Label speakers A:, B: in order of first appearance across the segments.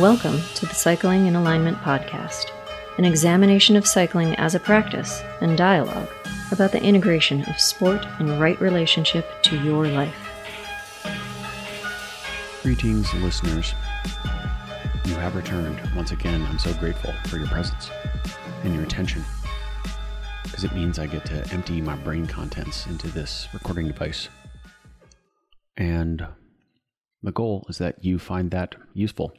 A: Welcome to the Cycling in Alignment podcast, an examination of cycling as a practice and dialogue about the integration of sport and right relationship to your life.
B: Greetings, listeners. You have returned. Once again, I'm so grateful for your presence and your attention because it means I get to empty my brain contents into this recording device. And the goal is that you find that useful,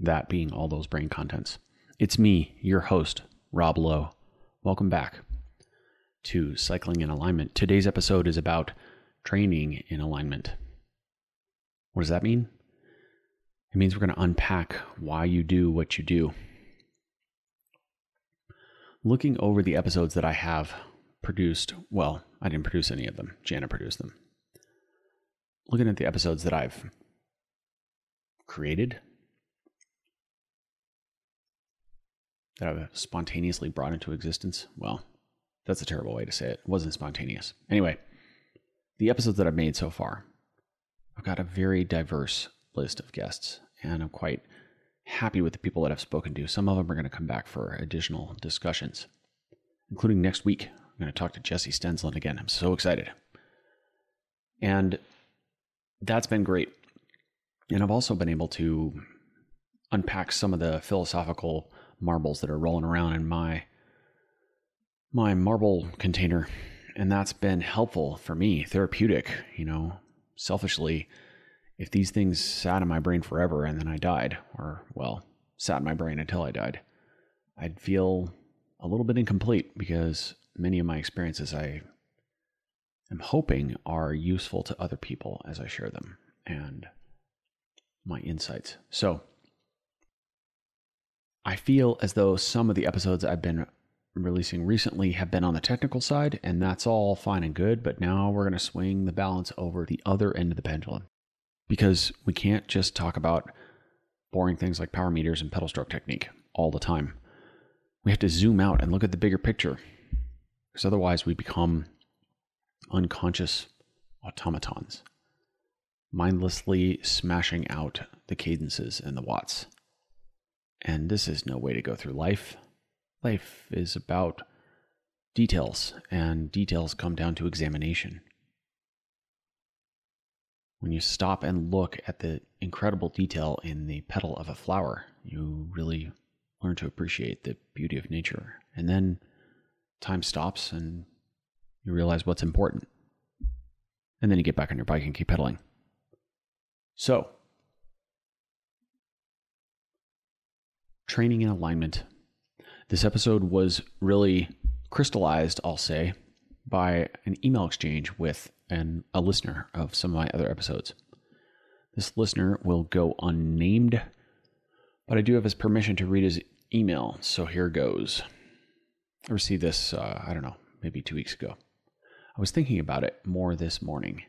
B: that being all those brain contents. It's me, your host, Rob Lowe. Welcome back to Cycling in Alignment. Today's episode is about training in alignment. What does that mean? It means we're going to unpack why you do what you do. Looking over the episodes that I have produced, well, I didn't produce any of them, Jana produced them. Looking at the episodes that I've created, that I've spontaneously brought into existence, well, that's a terrible way to say it. It wasn't spontaneous. Anyway, the episodes that I've made so far, I've got a very diverse list of guests, and I'm quite happy with the people that I've spoken to. Some of them are going to come back for additional discussions, including next week. I'm going to talk to Jessi Stensland again. I'm so excited. And that's been great. And I've also been able to unpack some of the philosophical marbles that are rolling around in my my marble container. And that's been helpful for me therapeutic you know selfishly. If these things sat in my brain forever and then i died or well sat in my brain until i died i'd feel a little bit incomplete because many of my experiences i am hoping are useful to other people as i share them and my insights. So I feel as though some of the episodes I've been releasing recently have been on the technical side, and that's all fine and good. But now we're going to swing the balance over the other end of the pendulum because we can't just talk about boring things like power meters and pedal stroke technique all the time. We have to zoom out and look at the bigger picture because otherwise we become unconscious automatons, mindlessly smashing out the cadences and the watts. And this is no way to go through life. Life is about details, and details come down to examination. When you stop and look at the incredible detail in the petal of a flower, you really learn to appreciate the beauty of nature. And then time stops and you realize what's important. And then you get back on your bike and keep pedaling. So, training and alignment. This episode was really crystallized, I'll say, by an email exchange with an, a listener of some of my other episodes. This listener will go unnamed, but I do have his permission to read his email, so here goes. I received this, uh, I don't know, maybe two weeks ago. I was thinking about it more this morning.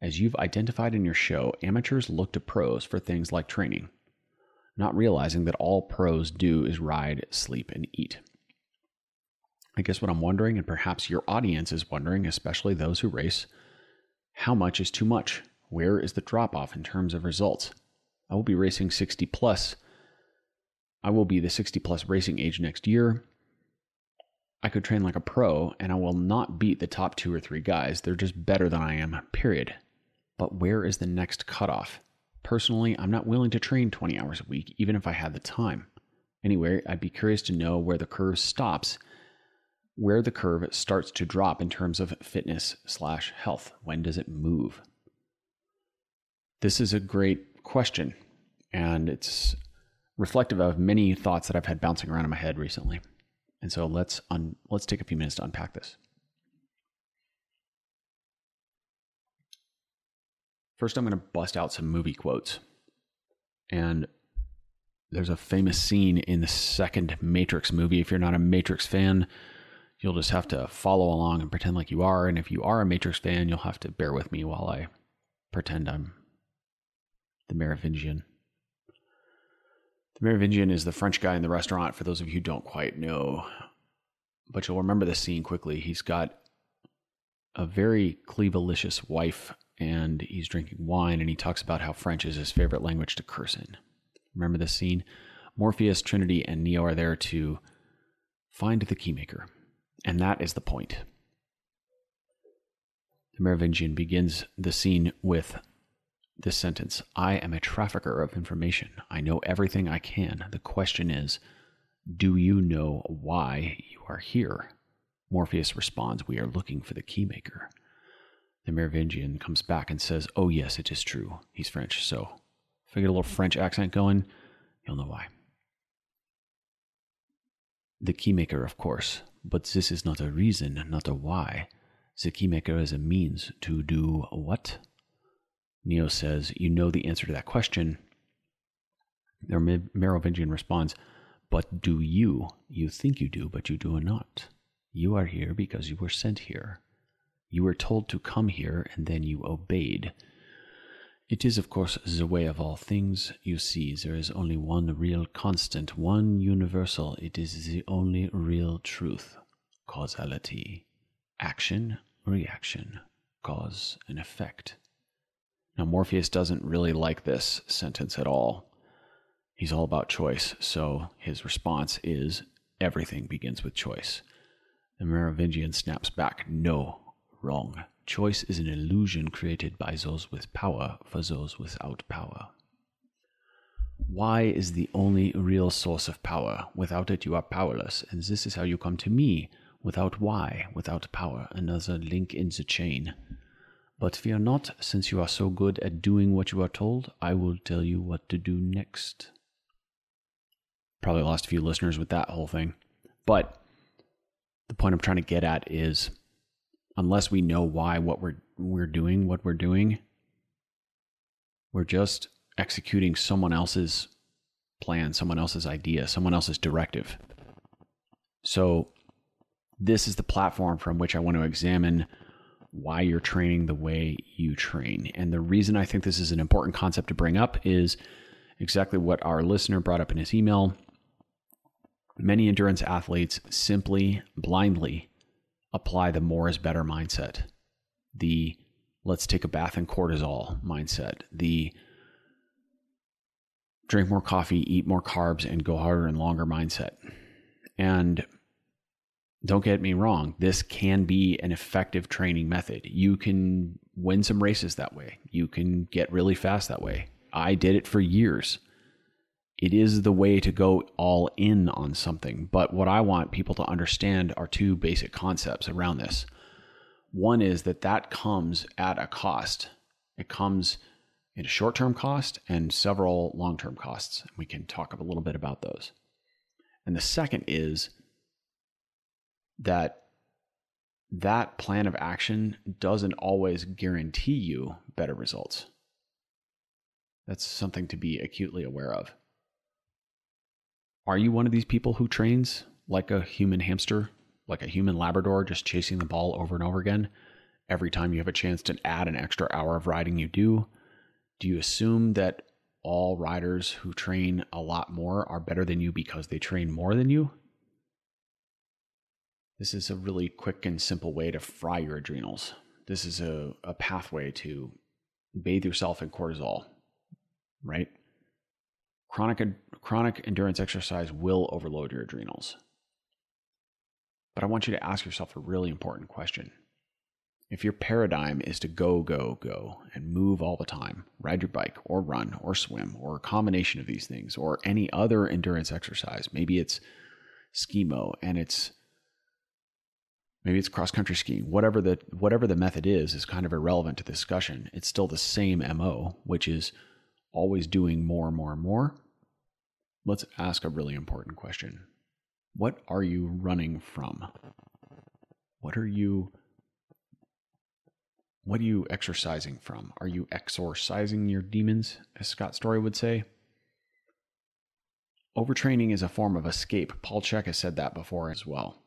B: As you've identified in your show, amateurs look to pros for things like training not realizing that all pros do is ride, sleep, and eat. I guess what I'm wondering, and perhaps your audience is wondering, especially those who race, how much is too much? Where is the drop off in terms of results? I will be racing 60 plus. I will be the 60 plus racing age next year. I could train like a pro and I will not beat the top two or three guys. They're just better than I am, period. But where is the next cutoff? Personally, I'm not willing to train 20 hours a week, even if I had the time. Anyway, I'd be curious to know where the curve stops, where the curve starts to drop in terms of fitness slash health. When does it move? This is a great question, and it's reflective of many thoughts that I've had bouncing around in my head recently. And so let's un- let's take a few minutes to unpack this. First, I'm going to bust out some movie quotes. And there's a famous scene in the second Matrix movie. If you're not a Matrix fan, you'll just have to follow along and pretend like you are. And if you are a Matrix fan, you'll have to bear with me while I pretend I'm the Merovingian. The Merovingian is the French guy in the restaurant, for those of you who don't quite know. But you'll remember this scene quickly. He's got a very cleavalicious wife and he's drinking wine and he talks about how French is his favorite language to curse in. Remember this scene? Morpheus, Trinity, and Neo are there to find the Keymaker. And that is the point. The Merovingian begins the scene with this sentence I am a trafficker of information. I know everything I can. The question is, do you know why you are here? Morpheus responds, We are looking for the keymaker. The Merovingian comes back and says, Oh, yes, it is true. He's French, so if I get a little French accent going, you'll know why. The keymaker, of course, but this is not a reason, not a why. The keymaker is a means to do what? Neo says, You know the answer to that question. The Merovingian responds, But do you? You think you do, but you do not. You are here because you were sent here. You were told to come here, and then you obeyed. It is, of course, the way of all things. You see, there is only one real constant, one universal. It is the only real truth causality. Action, reaction, cause and effect. Now, Morpheus doesn't really like this sentence at all. He's all about choice, so his response is everything begins with choice. The Merovingian snaps back No, wrong. Choice is an illusion created by those with power for those without power. Why is the only real source of power. Without it, you are powerless, and this is how you come to me. Without why, without power, another link in the chain. But fear not, since you are so good at doing what you are told, I will tell you what to do next. Probably lost a few listeners with that whole thing. But the point I'm trying to get at is unless we know why what we're we're doing what we're doing, we're just executing someone else's plan, someone else's idea, someone else's directive. So this is the platform from which I want to examine why you're training the way you train. And the reason I think this is an important concept to bring up is exactly what our listener brought up in his email. Many endurance athletes simply blindly apply the more is better mindset, the let's take a bath in cortisol mindset, the drink more coffee, eat more carbs, and go harder and longer mindset. And don't get me wrong, this can be an effective training method. You can win some races that way, you can get really fast that way. I did it for years. It is the way to go all in on something. But what I want people to understand are two basic concepts around this. One is that that comes at a cost. It comes in a short term cost and several long term costs. We can talk a little bit about those. And the second is that that plan of action doesn't always guarantee you better results. That's something to be acutely aware of. Are you one of these people who trains like a human hamster, like a human Labrador, just chasing the ball over and over again? Every time you have a chance to add an extra hour of riding, you do. Do you assume that all riders who train a lot more are better than you because they train more than you? This is a really quick and simple way to fry your adrenals. This is a, a pathway to bathe yourself in cortisol, right? Chronic, chronic endurance exercise will overload your adrenals. But I want you to ask yourself a really important question. If your paradigm is to go, go, go and move all the time, ride your bike or run or swim or a combination of these things or any other endurance exercise, maybe it's skimo and it's maybe it's cross country skiing whatever the whatever the method is is kind of irrelevant to the discussion it's still the same mo which is always doing more and more and more let's ask a really important question what are you running from what are you what are you exercising from are you exorcising your demons as scott story would say overtraining is a form of escape paul chek has said that before as well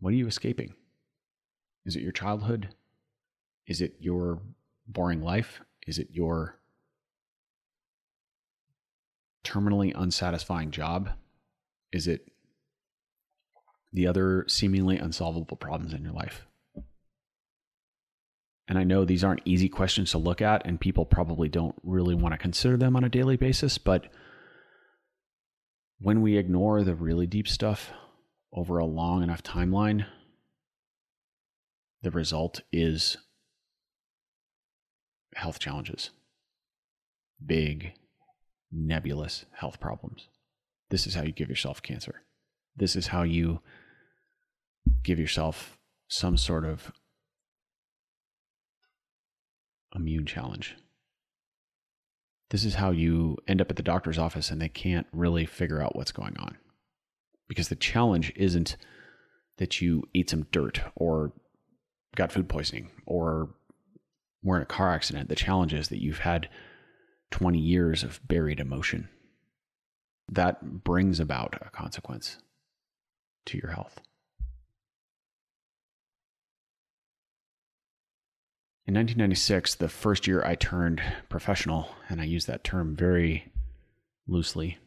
B: what are you escaping? Is it your childhood? Is it your boring life? Is it your terminally unsatisfying job? Is it the other seemingly unsolvable problems in your life? And I know these aren't easy questions to look at, and people probably don't really want to consider them on a daily basis. But when we ignore the really deep stuff over a long enough timeline, the result is health challenges, big, nebulous health problems. This is how you give yourself cancer. This is how you give yourself some sort of immune challenge. This is how you end up at the doctor's office and they can't really figure out what's going on. Because the challenge isn't that you ate some dirt or got food poisoning or were in a car accident. The challenge is that you've had 20 years of buried emotion. That brings about a consequence to your health. In 1996, the first year I turned professional, and I use that term very loosely.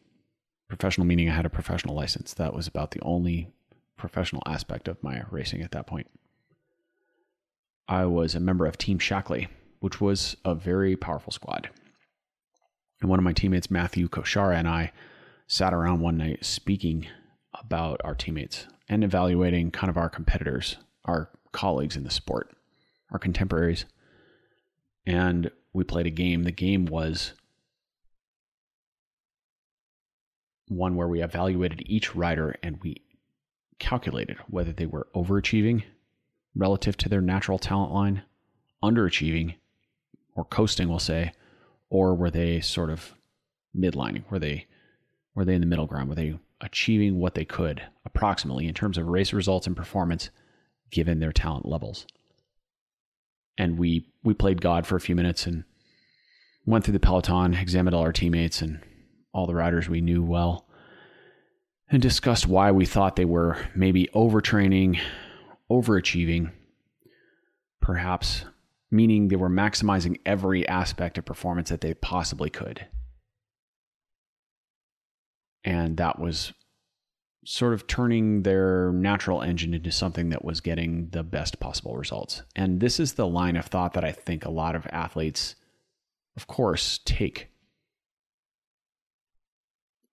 B: Professional meaning I had a professional license. That was about the only professional aspect of my racing at that point. I was a member of Team Shaklee, which was a very powerful squad. And one of my teammates, Matthew Koshara, and I sat around one night speaking about our teammates and evaluating kind of our competitors, our colleagues in the sport our contemporaries. And we played a game. The game was one where we evaluated each rider and we calculated whether they were overachieving relative to their natural talent line, underachieving, or coasting, we'll say, or were they sort of midlining? Were they were they in the middle ground? Were they achieving what they could approximately in terms of race results and performance given their talent levels? and we we played God for a few minutes and went through the peloton, examined all our teammates and all the riders we knew well, and discussed why we thought they were maybe overtraining, overachieving, perhaps meaning they were maximizing every aspect of performance that they possibly could. And that was sort of turning their natural engine into something that was getting the best possible results. And this is the line of thought that I think a lot of athletes, of course, take.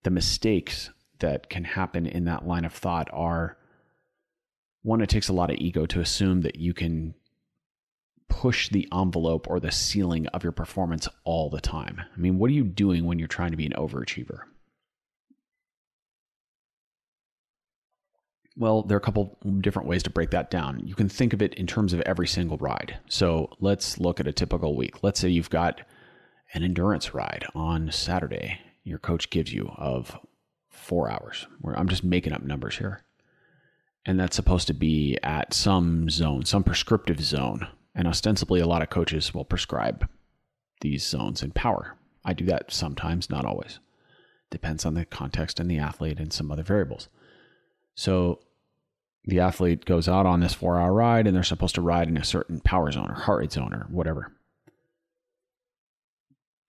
B: The mistakes that can happen in that line of thought are one, it takes a lot of ego to assume that you can push the envelope or the ceiling of your performance all the time. I mean, what are you doing when you're trying to be an overachiever? Well, there are a couple different ways to break that down. You can think of it in terms of every single ride. So let's look at a typical week. Let's say you've got an endurance ride on Saturday, your coach gives you of four hours. I'm just making up numbers here. And that's supposed to be at some zone, some prescriptive zone. And ostensibly, a lot of coaches will prescribe these zones in power. I do that sometimes, not always. Depends on the context and the athlete and some other variables. So the athlete goes out on this four hour ride and they're supposed to ride in a certain power zone or heart rate zone or whatever.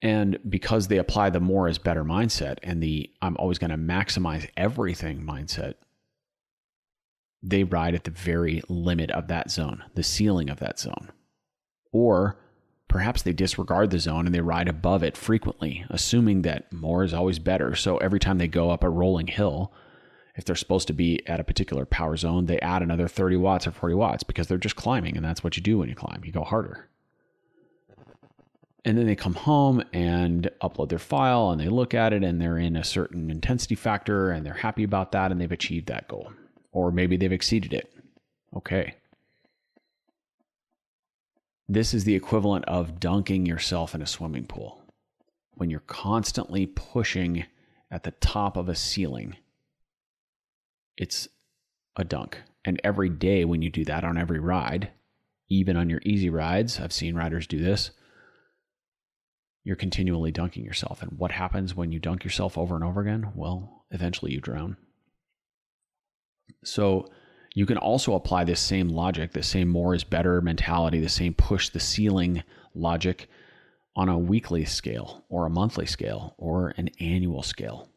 B: And because they apply the more is better mindset and the I'm always going to maximize everything mindset, they ride at the very limit of that zone, the ceiling of that zone. Or perhaps they disregard the zone and they ride above it frequently, assuming that more is always better. So every time they go up a rolling hill, if they're supposed to be at a particular power zone, they add another 30 watts or 40 watts because they're just climbing. And that's what you do when you climb, you go harder. And then they come home and upload their file and they look at it and they're in a certain intensity factor and they're happy about that and they've achieved that goal. Or maybe they've exceeded it. Okay. This is the equivalent of dunking yourself in a swimming pool. When you're constantly pushing at the top of a ceiling it's a dunk. And every day when you do that on every ride, even on your easy rides, I've seen riders do this, you're continually dunking yourself. And what happens when you dunk yourself over and over again? Well, eventually you drown. So you can also apply this same logic, the same more is better mentality, the same push the ceiling logic on a weekly scale or a monthly scale or an annual scale.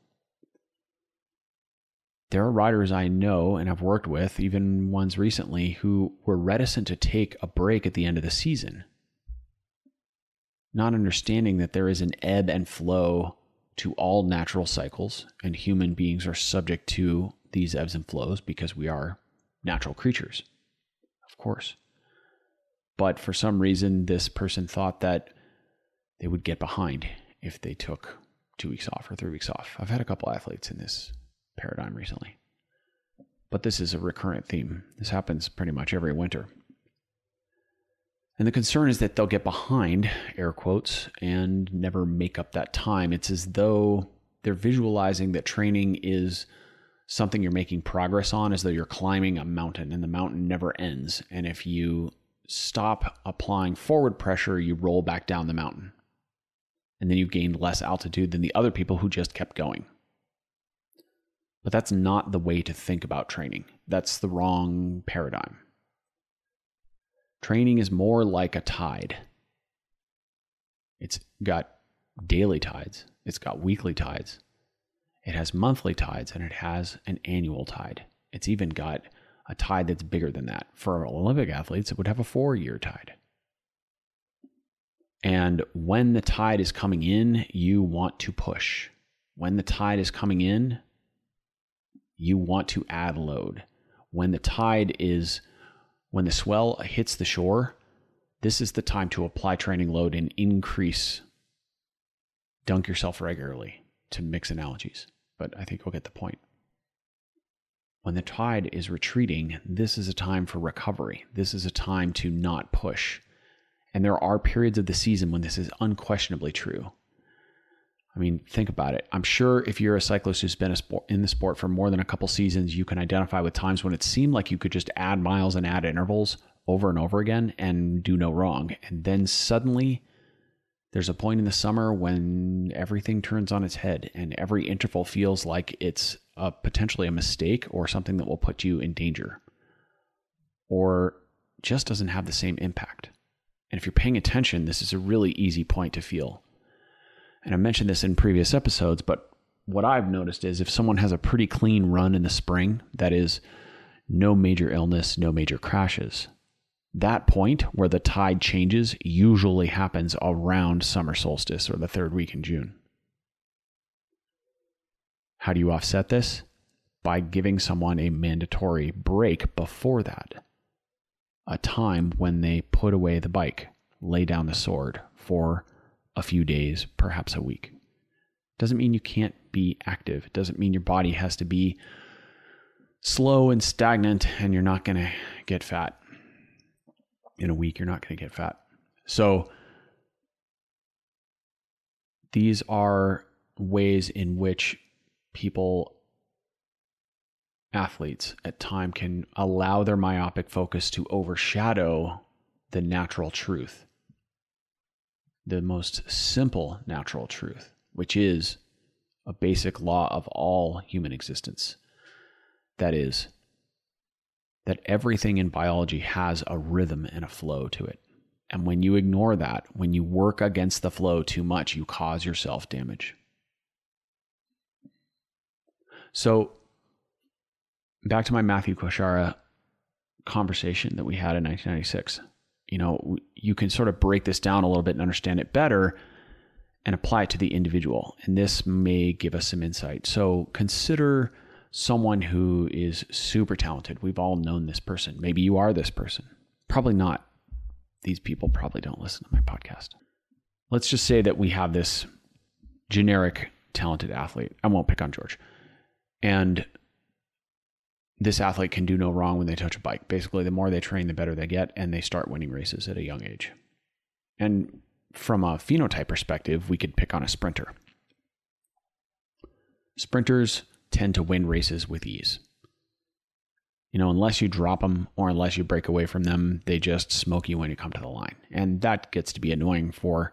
B: There are riders I know and have worked with, even ones recently, who were reticent to take a break at the end of the season not understanding that there is an ebb and flow to all natural cycles, and human beings are subject to these ebbs and flows because we are natural creatures, of course. But for some reason, this person thought that they would get behind if they took two weeks off or three weeks off. I've had a couple athletes in this paradigm recently. But this is a recurrent theme. This happens pretty much every winter. And the concern is that they'll get behind, air quotes, and never make up that time. It's as though they're visualizing that training is something you're making progress on, as though you're climbing a mountain and the mountain never ends. And if you stop applying forward pressure, you roll back down the mountain. And then you've gained less altitude than the other people who just kept going. But that's not the way to think about training. That's the wrong paradigm. Training is more like a tide. It's got daily tides, it's got weekly tides, it has monthly tides, and it has an annual tide. It's even got a tide that's bigger than that. For Olympic athletes, it would have a four year tide. And when the tide is coming in, you want to push. When the tide is coming in, you want to add load. When the tide is, when the swell hits the shore, this is the time to apply training load and increase, dunk yourself regularly to mix analogies. But I think we'll get the point. When the tide is retreating, this is a time for recovery. This is a time to not push. And there are periods of the season when this is unquestionably true. I mean, think about it. I'm sure if you're a cyclist who's been sport, in the sport for more than a couple seasons, you can identify with times when it seemed like you could just add miles and add intervals over and over again and do no wrong. And then suddenly there's a point in the summer when everything turns on its head and every interval feels like it's a, potentially a mistake or something that will put you in danger or just doesn't have the same impact. And if you're paying attention, this is a really easy point to feel. And I mentioned this in previous episodes, but what I've noticed is if someone has a pretty clean run in the spring, that is, no major illness, no major crashes, that point where the tide changes usually happens around summer solstice or the third week in June. How do you offset this? By giving someone a mandatory break before that. A time when they put away the bike, lay down the sword for a few days, perhaps a week. Doesn't mean you can't be active. It doesn't mean your body has to be slow and stagnant and you're not going to get fat. In a week, you're not going to get fat. So, these are ways in which people athletes at time can allow their myopic focus to overshadow the natural truth the most simple natural truth which is a basic law of all human existence that is that everything in biology has a rhythm and a flow to it and when you ignore that when you work against the flow too much you cause yourself damage so, back to my Matthew Koshara conversation that we had in 1996. You know, you can sort of break this down a little bit and understand it better and apply it to the individual. And this may give us some insight. So, consider someone who is super talented. We've all known this person. Maybe you are this person. Probably not. These people probably don't listen to my podcast. Let's just say that we have this generic talented athlete. I won't pick on George and this athlete can do no wrong when they touch a bike. Basically, the more they train, the better they get, and they start winning races at a young age. And from a phenotype perspective, we could pick on a sprinter. Sprinters tend to win races with ease. You know, unless you drop them or unless you break away from them, they just smoke you when you come to the line. And that gets to be annoying for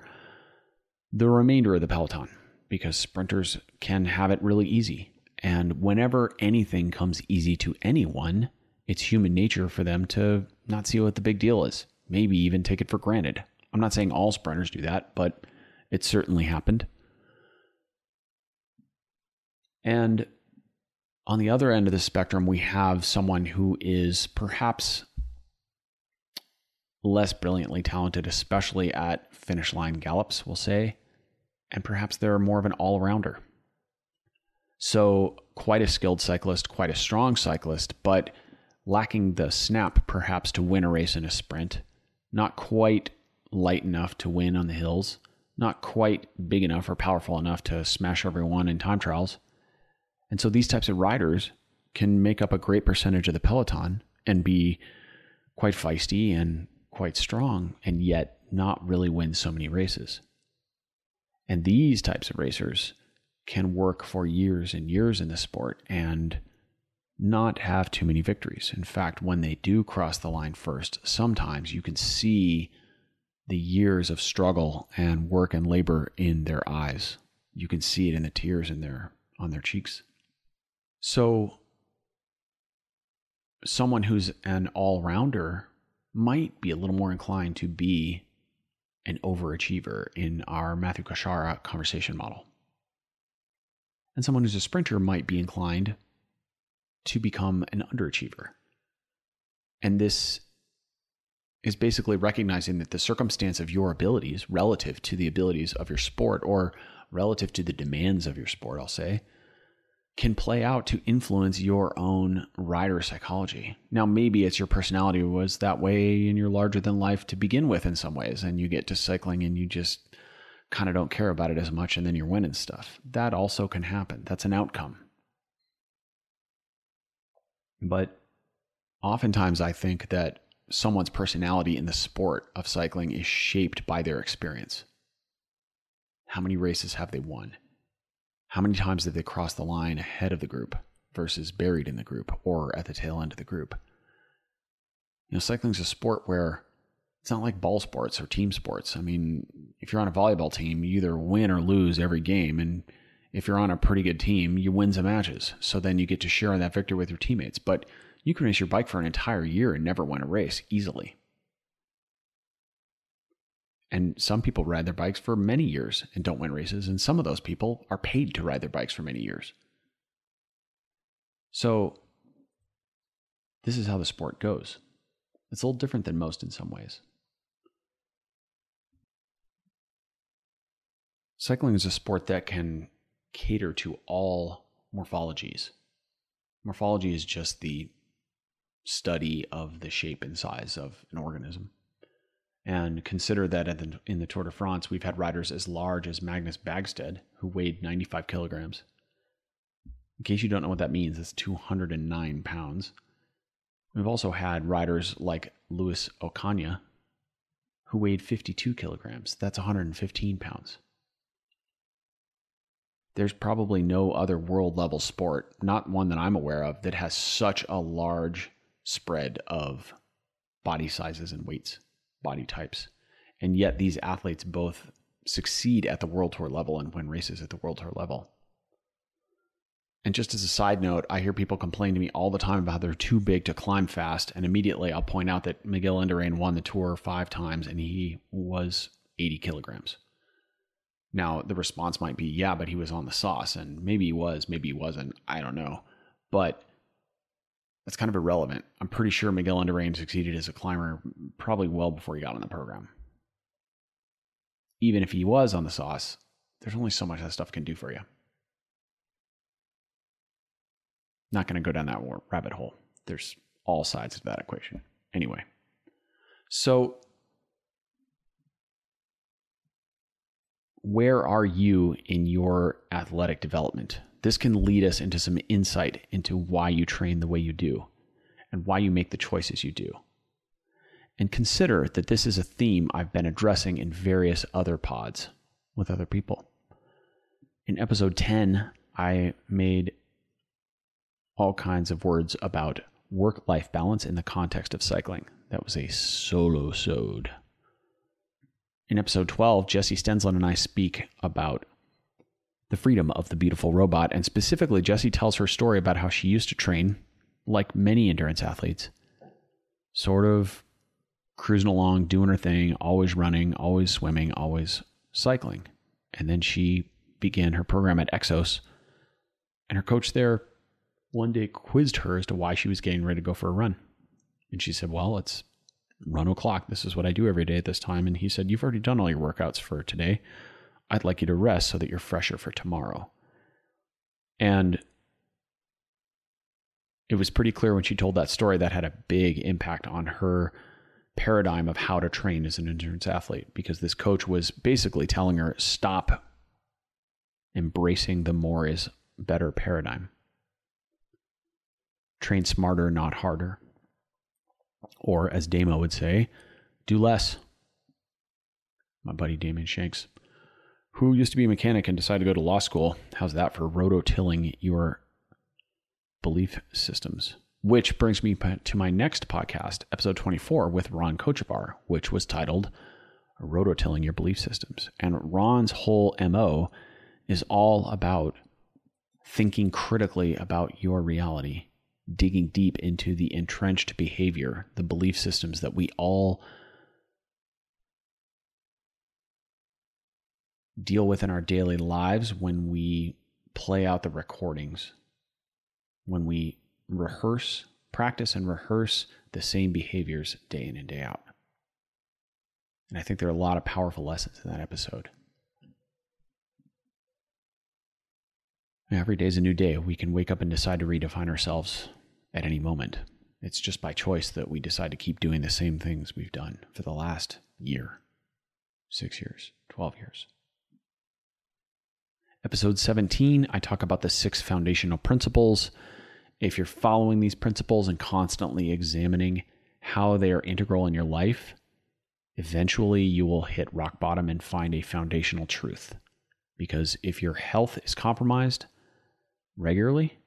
B: the remainder of the peloton because sprinters can have it really easy and whenever anything comes easy to anyone, it's human nature for them to not see what the big deal is, maybe even take it for granted. I'm not saying all sprinters do that, but it certainly happened. And on the other end of the spectrum, we have someone who is perhaps less brilliantly talented, especially at finish line gallops, we'll say, and perhaps they're more of an all rounder. So, quite a skilled cyclist, quite a strong cyclist, but lacking the snap perhaps to win a race in a sprint, not quite light enough to win on the hills, not quite big enough or powerful enough to smash everyone in time trials. And so these types of riders can make up a great percentage of the peloton and be quite feisty and quite strong, and yet not really win so many races. And these types of racers can work for years and years in the sport and not have too many victories. In fact, when they do cross the line first, sometimes you can see the years of struggle and work and labor in their eyes. You can see it in the tears in their on their cheeks. So someone who's an all-rounder might be a little more inclined to be an overachiever in our Matthew Koshara conversation model. And someone who's a sprinter might be inclined to become an underachiever. And this is basically recognizing that the circumstance of your abilities relative to the abilities of your sport or relative to the demands of your sport, I'll say, can play out to influence your own rider psychology. Now, maybe it's your personality was that way and you're larger than life to begin with in some ways, and you get to cycling and you just kind of don't care about it as much and then you're winning stuff. That also can happen. That's an outcome. But oftentimes, I think that someone's personality in the sport of cycling is shaped by their experience. How many races have they won? How many times did they cross the line ahead of the group versus buried in the group or at the tail end of the group? You know, cycling's a sport where it's not like ball sports or team sports. I mean, if you're on a volleyball team, you either win or lose every game. And if you're on a pretty good team, you win some matches. So then you get to share that victory with your teammates. But you can race your bike for an entire year and never win a race easily. And some people ride their bikes for many years and don't win races. And some of those people are paid to ride their bikes for many years. So, this is how the sport goes. It's a little different than most in some ways. Cycling is a sport that can cater to all morphologies. Morphology is just the study of the shape and size of an organism. And consider that in the Tour de France, we've had riders as large as Magnus Bäckstedt, who weighed 95 kilograms. In case you don't know what that means, it's 209 pounds. We've also had riders like Luis Ocaña, who weighed 52 kilograms. That's 115 pounds there's probably no other world level sport, not one that I'm aware of, that has such a large spread of body sizes and weights, body types. And yet these athletes both succeed at the world tour level and win races at the world tour level. And just as a side note, I hear people complain to me all the time about they're too big to climb fast. And immediately I'll point out that Miguel Indurain won the tour five times and he was 80 kilograms. Now, the response might be, yeah, but he was on the sauce, and maybe he was, maybe he wasn't. I don't know. But that's kind of irrelevant. I'm pretty sure Miguel Indurain succeeded as a climber probably well before he got on the program. Even if he was on the sauce, there's only so much that stuff can do for you. Not going to go down that rabbit hole. There's all sides of that equation. Anyway, so where are you in your athletic development? This can lead us into some insight into why you train the way you do and why you make the choices you do. And consider that this is a theme I've been addressing in various other pods with other people. In episode 10, I made all kinds of words about work life balance in the context of cycling. That was a solo sode. In episode 12, Jessi Stensland and I speak about the freedom of the beautiful robot. And specifically, Jessi tells her story about how she used to train, like many endurance athletes, sort of cruising along, doing her thing, always running, always swimming, always cycling. And then she began her program at Exos. And her coach there one day quizzed her as to why she was getting ready to go for a run. And she said, Well, it's run o'clock. This is what I do every day at this time. And he said, You've already done all your workouts for today. I'd like you to rest so that you're fresher for tomorrow. And it was pretty clear when she told that story that had a big impact on her paradigm of how to train as an endurance athlete because this coach was basically telling her stop embracing the more is better paradigm. Train smarter, not harder. Or, as Damo would say, do less. My buddy Damon Shanks, who used to be a mechanic and decided to go to law school, how's that for rototilling your belief systems? Which brings me to my next podcast, episode 24, with Ron Kochevar, which was titled Rototilling Your Belief Systems. And Ron's whole MO is all about thinking critically about your reality digging deep into the entrenched behavior, the belief systems that we all deal with in our daily lives when we play out the recordings, when we rehearse, practice, and rehearse the same behaviors day in and day out. And I think there are a lot of powerful lessons in that episode. Every day is a new day. We can wake up and decide to redefine ourselves at any moment. It's just by choice that we decide to keep doing the same things we've done for the last year, six years, 12 years. Episode 17, I talk about the six foundational principles. If you're following these principles and constantly examining how they are integral in your life, eventually you will hit rock bottom and find a foundational truth. Because if your health is compromised regularly,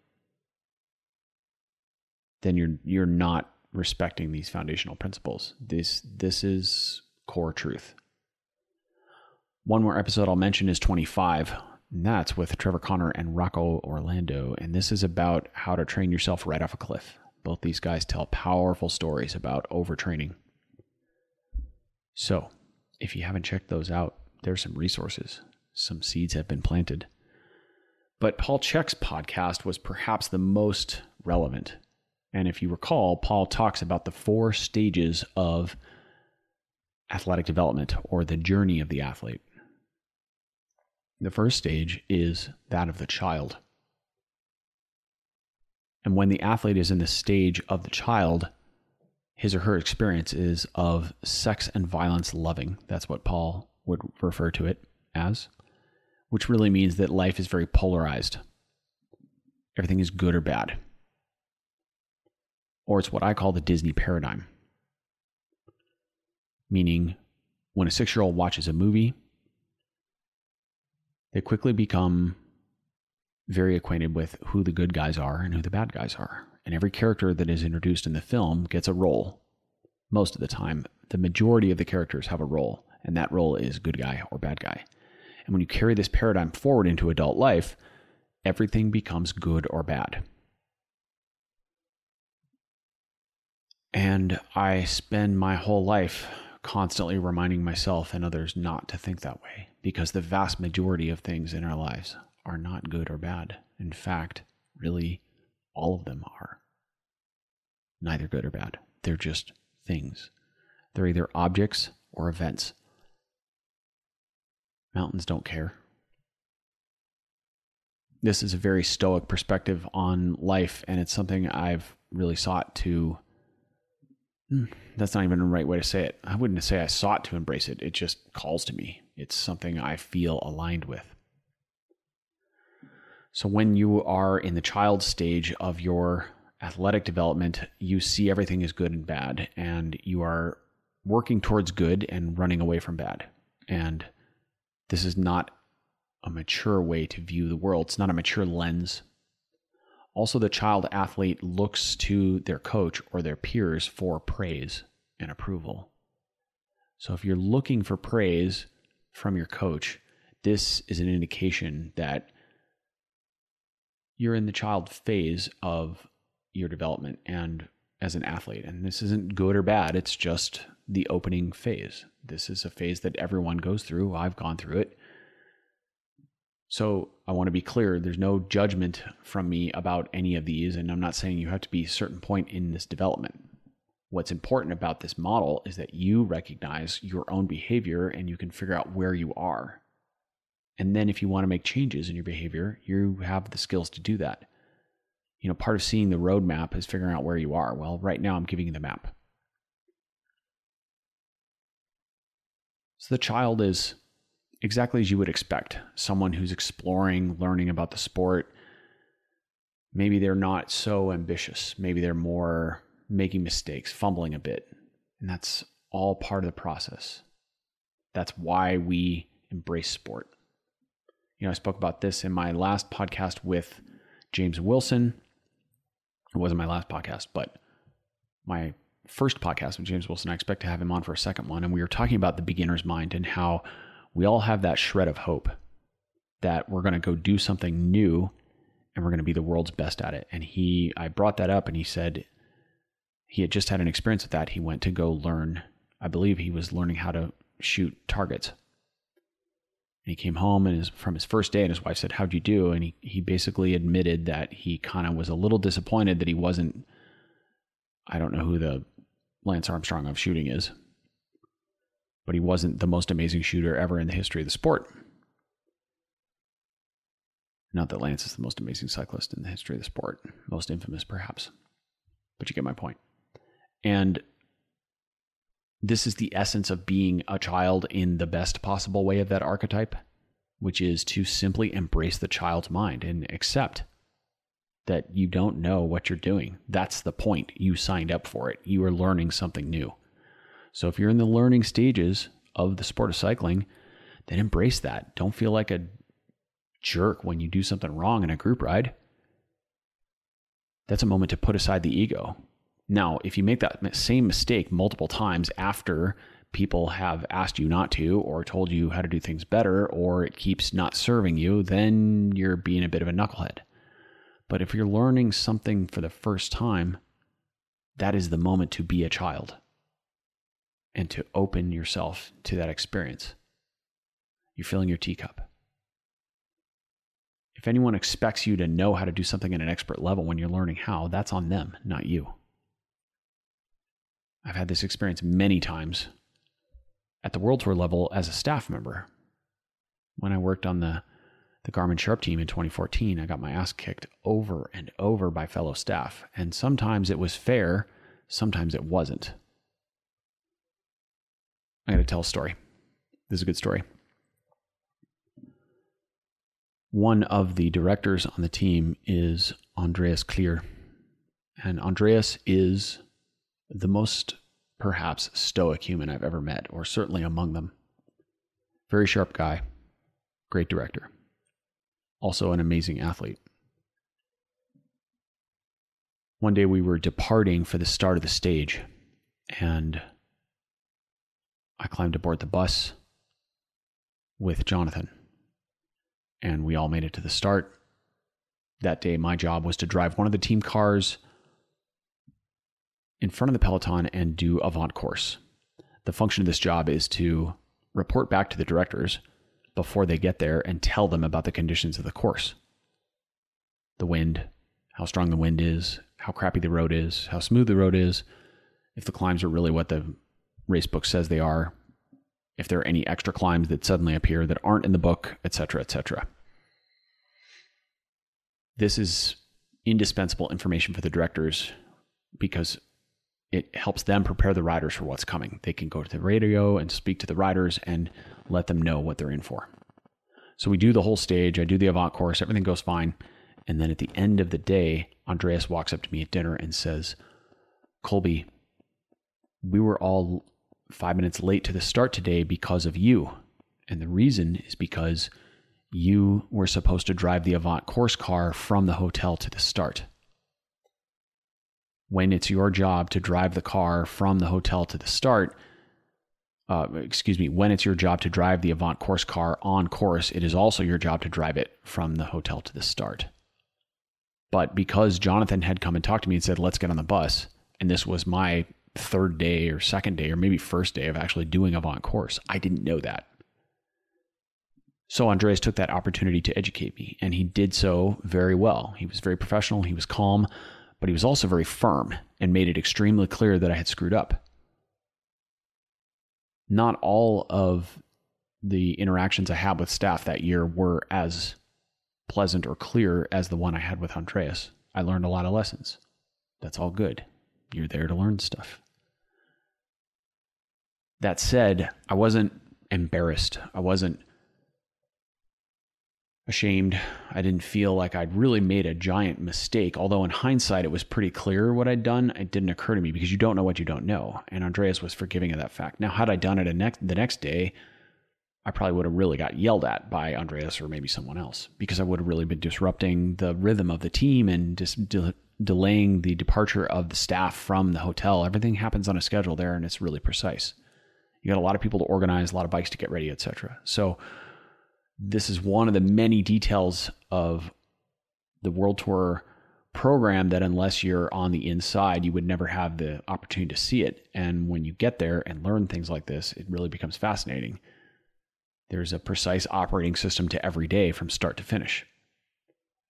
B: then you're you're not respecting these foundational principles. This this is core truth. One more episode I'll mention is 25. And that's with Trevor Connor and Rocco Orlando. And this is about how to train yourself right off a cliff. Both these guys tell powerful stories about overtraining. So, if you haven't checked those out, there's some resources. Some seeds have been planted. But Paul Chek's podcast was perhaps the most relevant and if you recall, Paul talks about the four stages of athletic development or the journey of the athlete. The first stage is that of the child. And when the athlete is in the stage of the child, his or her experience is of sex and violence loving. That's what Paul would refer to it as, which really means that life is very polarized. Everything is good or bad or it's what I call the Disney paradigm. Meaning, when a six year old watches a movie, they quickly become very acquainted with who the good guys are and who the bad guys are. And every character that is introduced in the film gets a role. Most of the time, the majority of the characters have a role, and that role is good guy or bad guy. And when you carry this paradigm forward into adult life, everything becomes good or bad. And I spend my whole life constantly reminding myself and others not to think that way because the vast majority of things in our lives are not good or bad. In fact, really, all of them are neither good or bad. They're just things. They're either objects or events. Mountains don't care. This is a very stoic perspective on life, and it's something I've really sought to Hmm. that's not even the right way to say it. I wouldn't say I sought to embrace it. It just calls to me. It's something I feel aligned with. So when you are in the child stage of your athletic development, you see everything as good and bad, and you are working towards good and running away from bad. And this is not a mature way to view the world. It's not a mature lens also, the child athlete looks to their coach or their peers for praise and approval. So, if you're looking for praise from your coach, this is an indication that you're in the child phase of your development and as an athlete. And this isn't good or bad, it's just the opening phase. This is a phase that everyone goes through. I've gone through it. So I want to be clear there's no judgment from me about any of these. And I'm not saying you have to be a certain point in this development. What's important about this model is that you recognize your own behavior and you can figure out where you are. And then if you want to make changes in your behavior, you have the skills to do that. You know, part of seeing the roadmap is figuring out where you are. Well, right now I'm giving you the map. So the child is exactly as you would expect someone who's exploring, learning about the sport. Maybe they're not so ambitious. Maybe they're more making mistakes, fumbling a bit. And that's all part of the process. That's why we embrace sport. You know, I spoke about this in my last podcast with James Wilson. It wasn't my last podcast, but my first podcast with James Wilson. I expect to have him on for a second one. And we were talking about the beginner's mind and how we all have that shred of hope that we're going to go do something new and we're going to be the world's best at it. And he, I brought that up and he said, he had just had an experience with that. He went to go learn, I believe he was learning how to shoot targets. And he came home and his, from his first day, and his wife said, How'd you do? And he, he basically admitted that he kind of was a little disappointed that he wasn't, I don't know who the Lance Armstrong of shooting is, but he wasn't the most amazing shooter ever in the history of the sport. Not that Lance is the most amazing cyclist in the history of the sport, most infamous perhaps, but you get my point. And this is the essence of being a child in the best possible way of that archetype, which is to simply embrace the child's mind and accept that you don't know what you're doing. That's the point. You signed up for it. You are learning something new. So if you're in the learning stages of the sport of cycling, then embrace that. Don't feel like a jerk when you do something wrong in a group ride. That's a moment to put aside the ego now, if you make that same mistake multiple times after people have asked you not to or told you how to do things better or it keeps not serving you, then you're being a bit of a knucklehead. But if you're learning something for the first time, that is the moment to be a child and to open yourself to that experience. You're filling your teacup. If anyone expects you to know how to do something at an expert level when you're learning how, that's on them, not you. I've had this experience many times at the World Tour level as a staff member. When I worked on the, the Garmin Sharp team in 2014, I got my ass kicked over and over by fellow staff. And sometimes it was fair, sometimes it wasn't. I got to tell a story. This is a good story. One of the directors on the team is Andreas Klier. And Andreas is the most perhaps stoic human I've ever met, or certainly among them. Very sharp guy, great director, also an amazing athlete. One day we were departing for the start of the stage, and I climbed aboard the bus with Jonathan, and we all made it to the start. That day, my job was to drive one of the team cars in front of the peloton and do avant course. The function of this job is to report back to the directors before they get there and tell them about the conditions of the course. The wind, how strong the wind is, how crappy the road is, how smooth the road is, if the climbs are really what the race book says they are, if there are any extra climbs that suddenly appear that aren't in the book, etc., etc. This is indispensable information for the directors because it helps them prepare the riders for what's coming. They can go to the radio and speak to the riders and let them know what they're in for. So we do the whole stage. I do the avant course. Everything goes fine. And then at the end of the day, Andreas walks up to me at dinner and says, Colby, we were all five minutes late to the start today because of you. And the reason is because you were supposed to drive the avant course car from the hotel to the start when it's your job to drive the car from the hotel to the start, uh, excuse me, when it's your job to drive the Avant Course car on course, it is also your job to drive it from the hotel to the start. But because Jonathan had come and talked to me and said, let's get on the bus, and this was my third day or second day or maybe first day of actually doing Avant Course, I didn't know that. So Andreas took that opportunity to educate me, and he did so very well. He was very professional, he was calm, but he was also very firm and made it extremely clear that I had screwed up. Not all of the interactions I had with staff that year were as pleasant or clear as the one I had with Andreas. I learned a lot of lessons. That's all good. You're there to learn stuff. That said, I wasn't embarrassed. I wasn't ashamed. I didn't feel like I'd really made a giant mistake. Although in hindsight, it was pretty clear what I'd done. It didn't occur to me because you don't know what you don't know. And Andreas was forgiving of that fact. Now, had I done it the next day, I probably would have really got yelled at by Andreas or maybe someone else because I would have really been disrupting the rhythm of the team and just de- delaying the departure of the staff from the hotel. Everything happens on a schedule there and it's really precise. You got a lot of people to organize, a lot of bikes to get ready, etc. So this is one of the many details of the World Tour program that unless you're on the inside, you would never have the opportunity to see it. And when you get there and learn things like this, it really becomes fascinating. There's a precise operating system to every day from start to finish.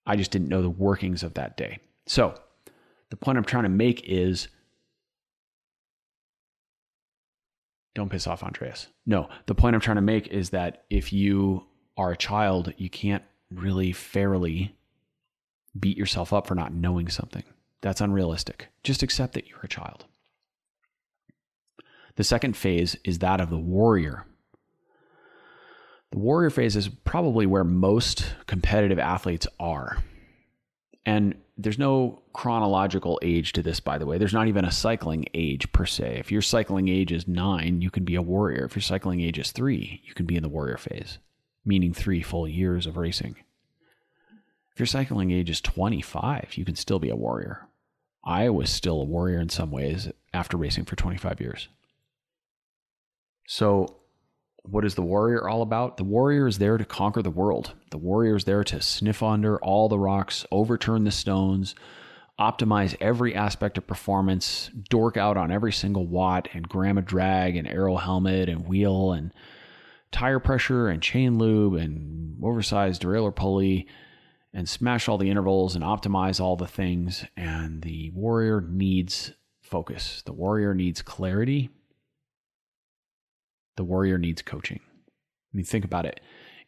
B: I just didn't know the workings of that day. So, the point I'm trying to make is don't piss off Andreas. No, the point I'm trying to make is that if you are a child, you can't really fairly beat yourself up for not knowing something. That's unrealistic. Just accept that you're a child. The second phase is that of the warrior. The warrior phase is probably where most competitive athletes are. And there's no chronological age to this, by the way. There's not even a cycling age per se. If your cycling age is nine, you can be a warrior. If your cycling age is three, you can be in the warrior phase, meaning three full years of racing. If your cycling age is 25, you can still be a warrior. I was still a warrior in some ways after racing for 25 years. So what is the warrior all about? The warrior is there to conquer the world. The warrior is there to sniff under all the rocks, overturn the stones, optimize every aspect of performance, dork out on every single watt and gram of drag and aero helmet and wheel and tire pressure and chain lube and oversized derailleur pulley and smash all the intervals and optimize all the things. And the warrior needs focus. The warrior needs clarity the warrior needs coaching. I mean, think about it.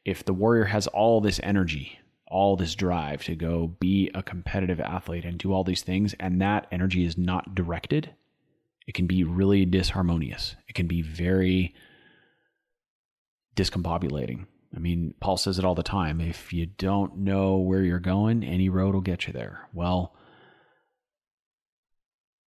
B: If the warrior has all this energy, all this drive to go be a competitive athlete and do all these things, and that energy is not directed, it can be really disharmonious. It can be very discombobulating. I mean, Paul says it all the time. If you don't know where you're going, any road will get you there. Well,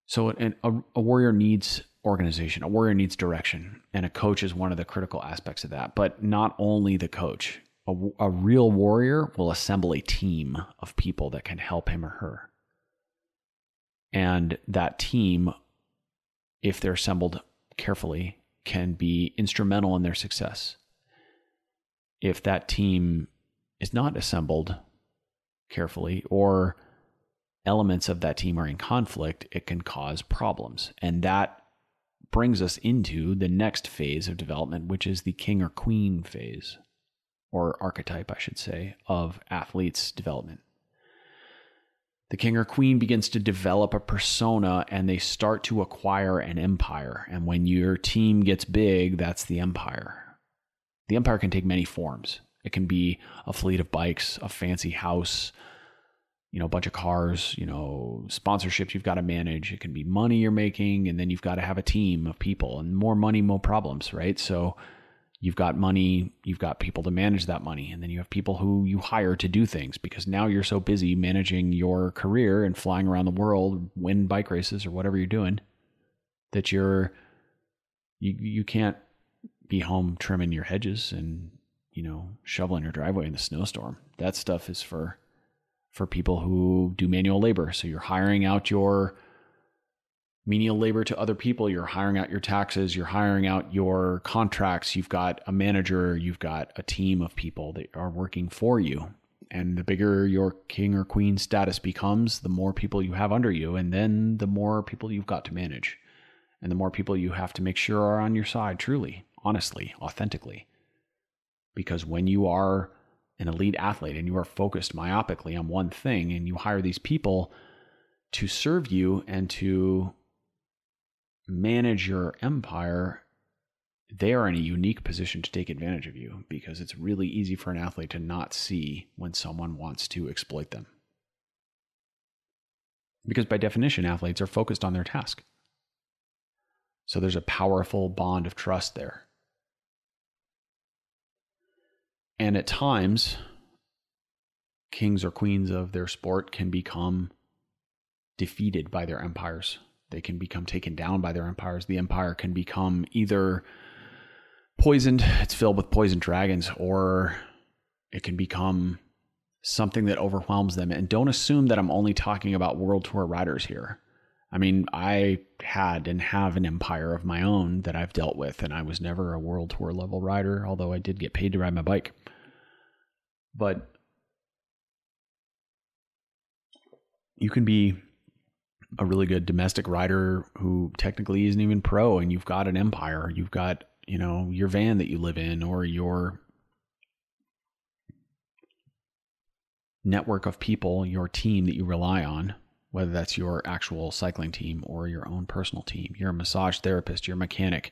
B: so an, a, a warrior needs organization. A warrior needs direction, and a coach is one of the critical aspects of that. But not only the coach, a, a real warrior will assemble a team of people that can help him or her. And that team, if they're assembled carefully, can be instrumental in their success. If that team is not assembled carefully or elements of that team are in conflict, it can cause problems. And that brings us into the next phase of development, which is the king or queen phase, or archetype, I should say, of athletes' development. The king or queen begins to develop a persona and they start to acquire an empire. And when your team gets big, that's the empire. The empire can take many forms. It can be a fleet of bikes, a fancy house, you know, a bunch of cars, you know, sponsorships you've got to manage. It can be money you're making, and then you've got to have a team of people, and more money, more problems, right? So you've got money, you've got people to manage that money, and then you have people who you hire to do things because now you're so busy managing your career and flying around the world, win bike races or whatever you're doing, that you're you you can't be home trimming your hedges and you know shoveling your driveway in the snowstorm. That stuff is for for people who do manual labor. So you're hiring out your menial labor to other people, you're hiring out your taxes, you're hiring out your contracts, you've got a manager, you've got a team of people that are working for you. And the bigger your king or queen status becomes, the more people you have under you, and then the more people you've got to manage. And the more people you have to make sure are on your side, truly, honestly, authentically. Because when you are an elite athlete and you are focused myopically on one thing and you hire these people, to serve you and to manage your empire, they are in a unique position to take advantage of you because it's really easy for an athlete to not see when someone wants to exploit them. Because by definition, athletes are focused on their task. So there's a powerful bond of trust there. And at times, kings or queens of their sport can become defeated by their empires. They can become taken down by their empires. The empire can become either poisoned, it's filled with poisoned dragons, or it can become something that overwhelms them. And don't assume that I'm only talking about world tour riders here. I mean, I had and have an empire of my own that I've dealt with, and I was never a world tour level rider, although I did get paid to ride my bike. But you can be a really good domestic rider who technically isn't even pro and you've got an empire. You've got you know your van that you live in or your network of people your team that you rely on whether that's your actual cycling team or your own personal team. You're a massage therapist you're a mechanic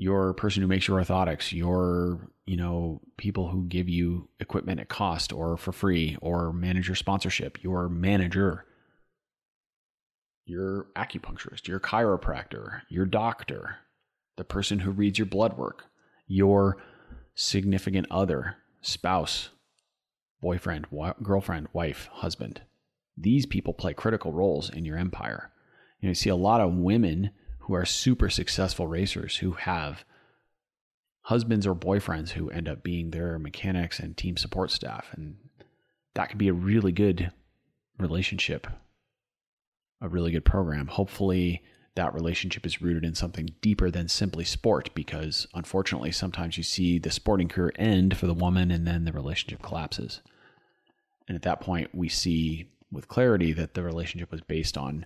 B: your person who makes your orthotics your you know people who give you equipment at cost or for free or manage your sponsorship your manager your acupuncturist, your chiropractor, your doctor, the person who reads your blood work, your significant other, spouse, boyfriend, girlfriend, wife, husband. These people play critical roles in your empire. You, know, you see a lot of women who are super successful racers who have husbands or boyfriends who end up being their mechanics and team support staff. And that could be a really good relationship a really good program. Hopefully, that relationship is rooted in something deeper than simply sport because unfortunately, sometimes you see the sporting career end for the woman and then the relationship collapses. And at that point, we see with clarity that the relationship was based on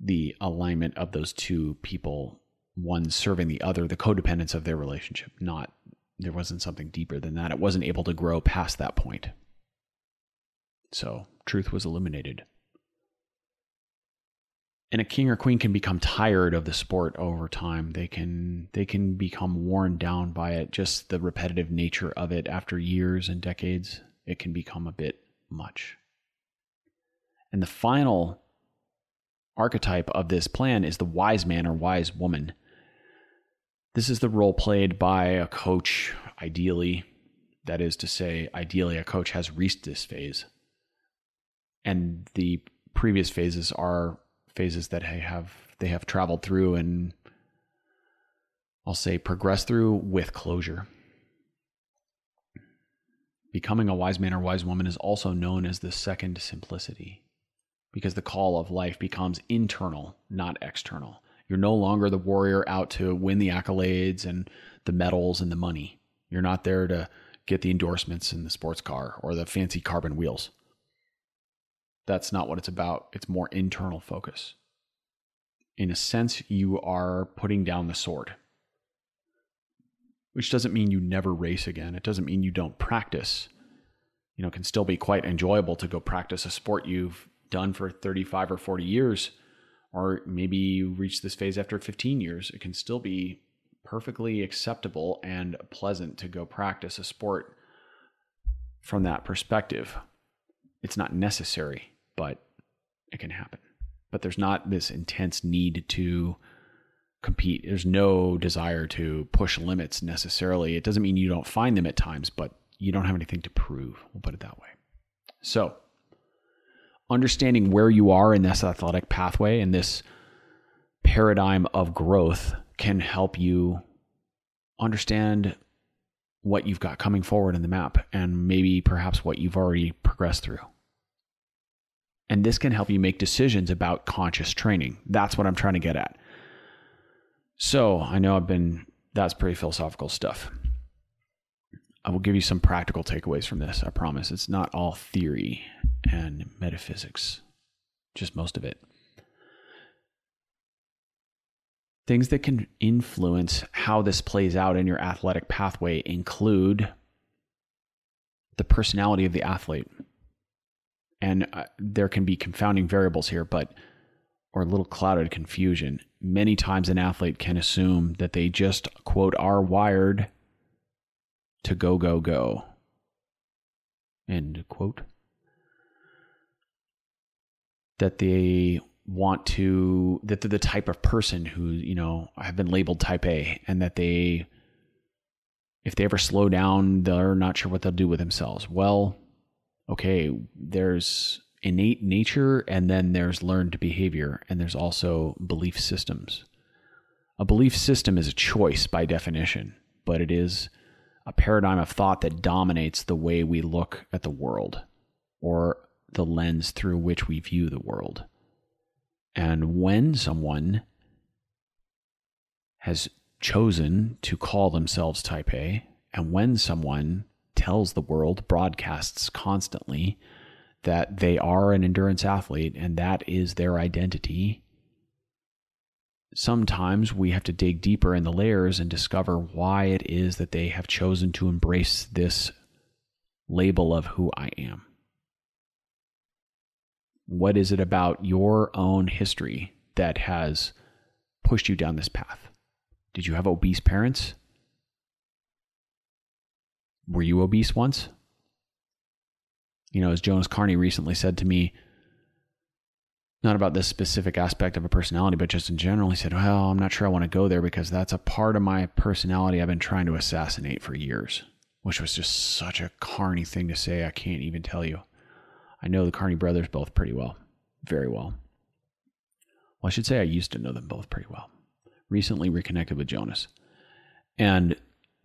B: the alignment of those two people, one serving the other, the codependence of their relationship, not there wasn't something deeper than that. It wasn't able to grow past that point. So truth was eliminated. And a king or queen can become tired of the sport over time. They can they can become worn down by it, just the repetitive nature of it after years and decades. It can become a bit much. And the final archetype of this plan is the wise man or wise woman. This is the role played by a coach, ideally. That is to say, ideally, a coach has reached this phase and the previous phases are phases that they have they have traveled through and I'll say progress through with closure. Becoming a wise man or wise woman is also known as the second simplicity because the call of life becomes internal, not external. You're no longer the warrior out to win the accolades and the medals and the money. You're not there to get the endorsements in the sports car or the fancy carbon wheels. That's not what it's about. It's more internal focus. In a sense, you are putting down the sword, which doesn't mean you never race again. It doesn't mean you don't practice. You know, it can still be quite enjoyable to go practice a sport you've done for 35 or 40 years, or maybe you reach this phase after 15 years. It can still be perfectly acceptable and pleasant to go practice a sport from that perspective. It's not necessary but it can happen. But there's not this intense need to compete. There's no desire to push limits necessarily. It doesn't mean you don't find them at times, but you don't have anything to prove. We'll put it that way. So, understanding where you are in this athletic pathway and this paradigm of growth can help you understand what you've got coming forward in the map and maybe perhaps what you've already progressed through. And this can help you make decisions about conscious training. That's what I'm trying to get at. So I know I've been, that's pretty philosophical stuff. I will give you some practical takeaways from this. I promise. It's not all theory and metaphysics, just most of it. Things that can influence how this plays out in your athletic pathway include the personality of the athlete and uh, there can be confounding variables here, but or a little clouded confusion. Many times an athlete can assume that they just, quote, are wired to go, go, go. End quote. That they want to, that they're the type of person who, you know, have been labeled type A and that they, if they ever slow down, they're not sure what they'll do with themselves. Well, okay, there's innate nature and then there's learned behavior and there's also belief systems. A belief system is a choice by definition, but it is a paradigm of thought that dominates the way we look at the world or the lens through which we view the world. And when someone has chosen to call themselves type A, and when someone tells the world, broadcasts constantly that they are an endurance athlete and that is their identity. Sometimes we have to dig deeper in the layers and discover why it is that they have chosen to embrace this label of who I am. What is it about your own history that has pushed you down this path? Did you have obese parents? Were you obese once? You know, as Jonas Carney recently said to me, not about this specific aspect of a personality, but just in general, he said, Well, I'm not sure I want to go there because that's a part of my personality I've been trying to assassinate for years, which was just such a Carney thing to say. I can't even tell you. I know the Carney brothers both pretty well, very well. Well, I should say I used to know them both pretty well. Recently reconnected with Jonas. And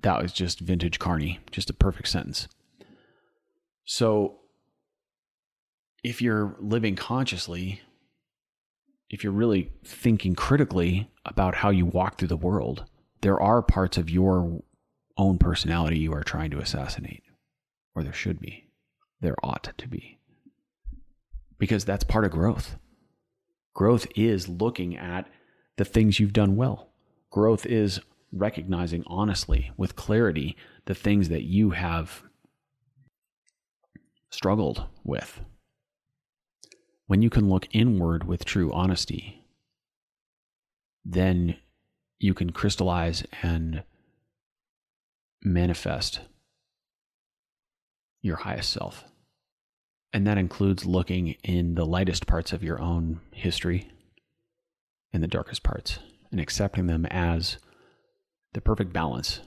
B: that was just vintage Carney, just a perfect sentence. So, if you're living consciously, if you're really thinking critically about how you walk through the world, there are parts of your own personality you are trying to assassinate, or there should be, there ought to be. Because that's part of growth. Growth is looking at the things you've done well. Growth is recognizing honestly, with clarity, the things that you have struggled with. When you can look inward with true honesty, then you can crystallize and manifest your highest self. And that includes looking in the lightest parts of your own history and the darkest parts and accepting them as the perfect balance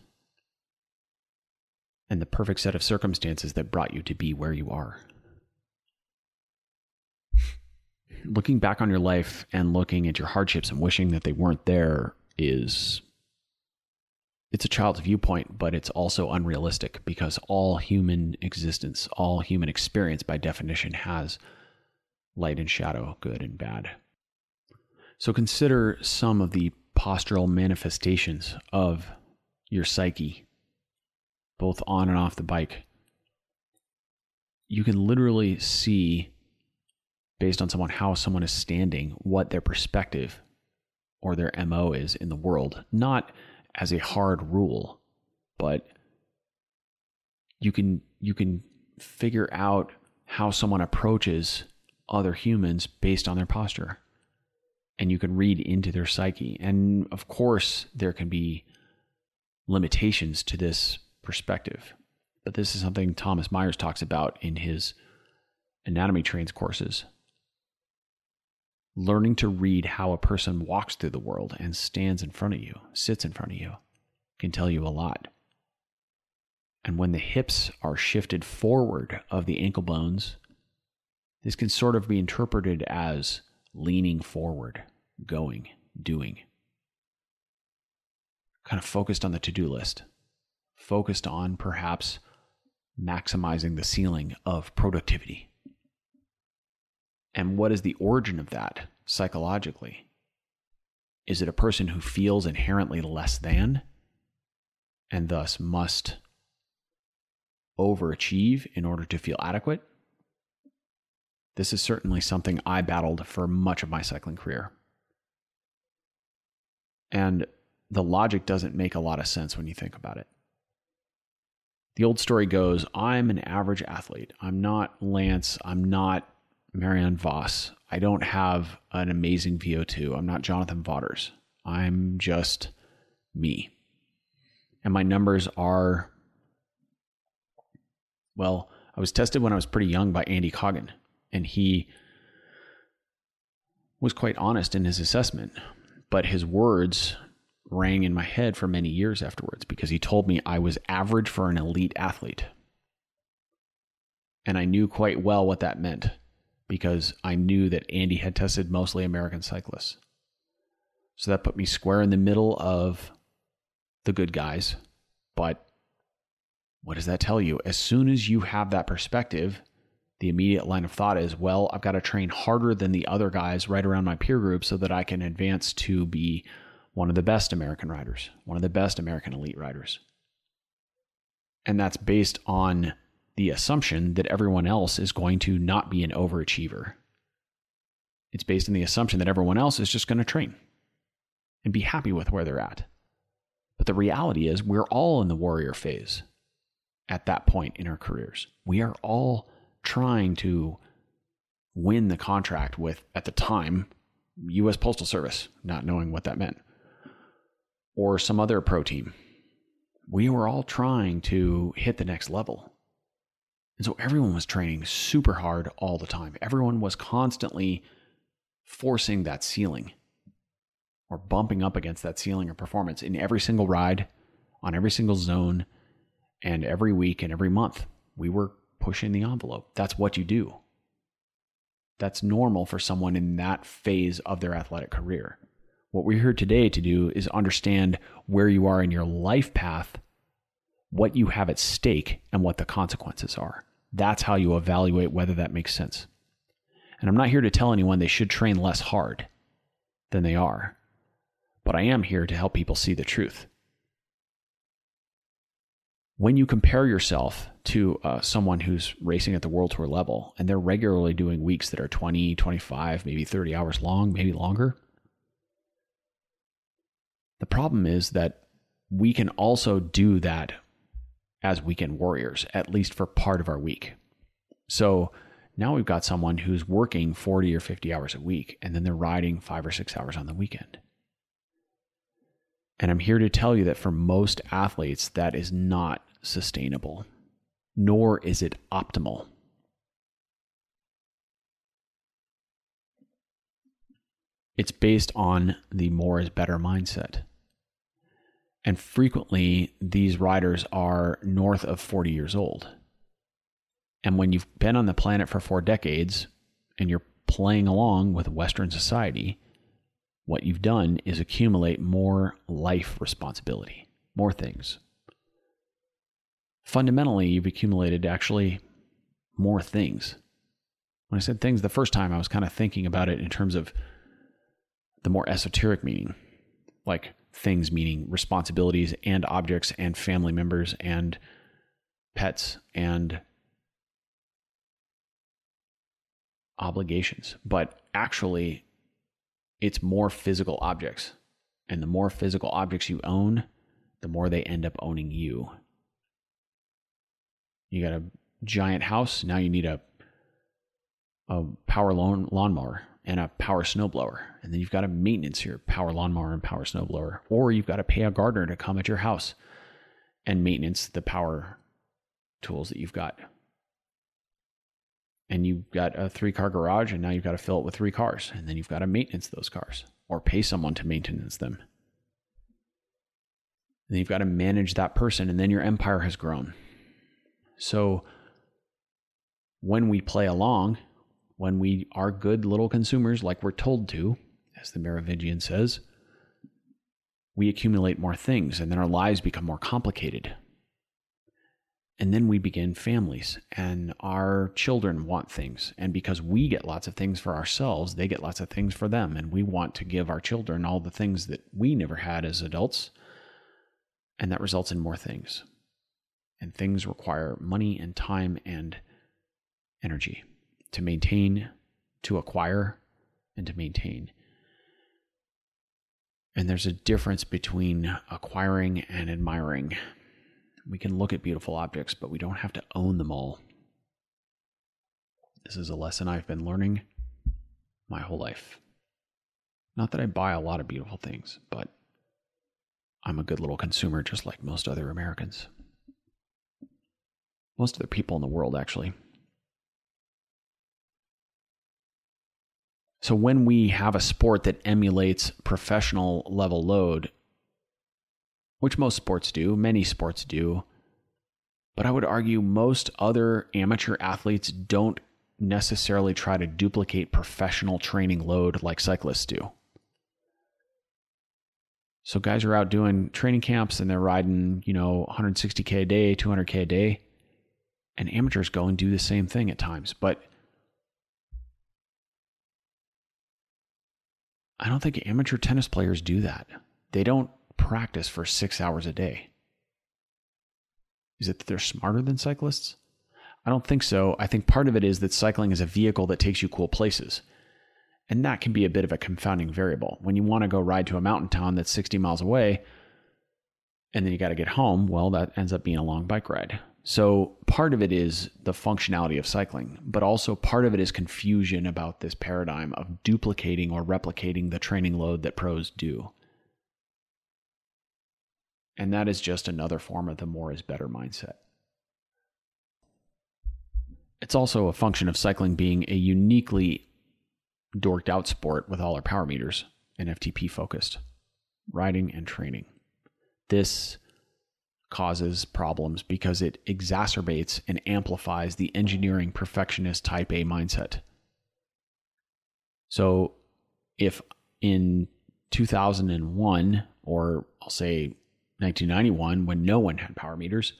B: and the perfect set of circumstances that brought you to be where you are. Looking back on your life and looking at your hardships and wishing that they weren't there is it's a child's viewpoint, but it's also unrealistic because all human existence, all human experience by definition has light and shadow, good and bad. So consider some of the postural manifestations of your psyche, both on and off the bike. You can literally see, based on someone, how someone is standing, what their perspective or their MO is in the world. Not as a hard rule, but you can you can figure out how someone approaches other humans based on their posture and you can read into their psyche. And of course, there can be limitations to this perspective. But this is something Thomas Myers talks about in his anatomy trains courses. Learning to read how a person walks through the world and stands in front of you, sits in front of you, can tell you a lot. And when the hips are shifted forward of the ankle bones, this can sort of be interpreted as leaning forward, going, doing. Kind of focused on the to do list, focused on perhaps maximizing the ceiling of productivity. And what is the origin of that psychologically? Is it a person who feels inherently less than and thus must overachieve in order to feel adequate? This is certainly something I battled for much of my cycling career. And the logic doesn't make a lot of sense when you think about it. The old story goes I'm an average athlete. I'm not Lance. I'm not Marianne Vos. I don't have an amazing VO2. I'm not Jonathan Vaughters. I'm just me. And my numbers are, well, I was tested when I was pretty young by Andy Coggan, and he was quite honest in his assessment, but his words rang in my head for many years afterwards because he told me I was average for an elite athlete. And I knew quite well what that meant because I knew that Andy had tested mostly American cyclists. So that put me square in the middle of the good guys. But what does that tell you? As soon as you have that perspective, the immediate line of thought is, well, I've got to train harder than the other guys right around my peer group so that I can advance to be one of the best American riders, one of the best American elite riders. And that's based on the assumption that everyone else is going to not be an overachiever. It's based on the assumption that everyone else is just going to train and be happy with where they're at. But the reality is, we're all in the warrior phase at that point in our careers. We are all trying to win the contract with, at the time, U.S. Postal Service, not knowing what that meant, or some other pro team. We were all trying to hit the next level. And so everyone was training super hard all the time. Everyone was constantly forcing that ceiling or bumping up against that ceiling of performance in every single ride, on every single zone, and every week and every month. We were pushing the envelope. That's what you do. That's normal for someone in that phase of their athletic career. What we're here today to do is understand where you are in your life path, what you have at stake, and what the consequences are. That's how you evaluate whether that makes sense. And I'm not here to tell anyone they should train less hard than they are but I am here to help people see the truth. When you compare yourself to uh, someone who's racing at the World Tour level and they're regularly doing weeks that are 20, 25, maybe 30 hours long, maybe longer, the problem is that we can also do that as weekend warriors, at least for part of our week. So now we've got someone who's working 40 or 50 hours a week, and then they're riding five or six hours on the weekend. And I'm here to tell you that for most athletes, that is not sustainable, nor is it optimal. It's based on the more is better mindset. And frequently, these riders are north of 40 years old. And when you've been on the planet for four decades and you're playing along with Western society, what you've done is accumulate more life responsibility, more things. Fundamentally, you've accumulated actually more things. When I said things the first time, I was kind of thinking about it in terms of the more esoteric meaning, like things meaning responsibilities and objects and family members and pets and obligations. But actually, it's more physical objects. And the more physical objects you own, the more they end up owning you. You got a giant house, now you need a a power lawn lawnmower and a power snowblower. And then you've got to maintenance your power lawnmower and power snowblower. Or you've got to pay a gardener to come at your house and maintenance the power tools that you've got and you've got a three car garage and now you've got to fill it with three cars and then you've got to maintenance those cars or pay someone to maintenance them and then you've got to manage that person and then your empire has grown so when we play along when we are good little consumers like we're told to as the merovingian says we accumulate more things and then our lives become more complicated and then we begin families, and our children want things. And because we get lots of things for ourselves, they get lots of things for them. And we want to give our children all the things that we never had as adults. And that results in more things. And things require money and time and energy to maintain, to acquire, and to maintain. And there's a difference between acquiring and admiring. We can look at beautiful objects, but we don't have to own them all. This is a lesson I've been learning my whole life. Not that I buy a lot of beautiful things, but I'm a good little consumer just like most other Americans. Most other people in the world, actually. So when we have a sport that emulates professional level load, which most sports do, many sports do, but I would argue most other amateur athletes don't necessarily try to duplicate professional training load like cyclists do. So guys are out doing training camps and they're riding, you know, 160k a day, 200k a day, and amateurs go and do the same thing at times, but I don't think amateur tennis players do that. They don't practice for six hours a day. Is it that they're smarter than cyclists? I don't think so. I think part of it is that cycling is a vehicle that takes you cool places. And that can be a bit of a confounding variable. When you want to go ride to a mountain town that's 60 miles away, and then you got to get home, well, that ends up being a long bike ride. So part of it is the functionality of cycling, but also part of it is confusion about this paradigm of duplicating or replicating the training load that pros do. And that is just another form of the more is better mindset. It's also a function of cycling being a uniquely dorked out sport with all our power meters and FTP focused, riding and training. This causes problems because it exacerbates and amplifies the engineering perfectionist type A mindset. So, if in 2001, or I'll say 1991, when no one had power meters,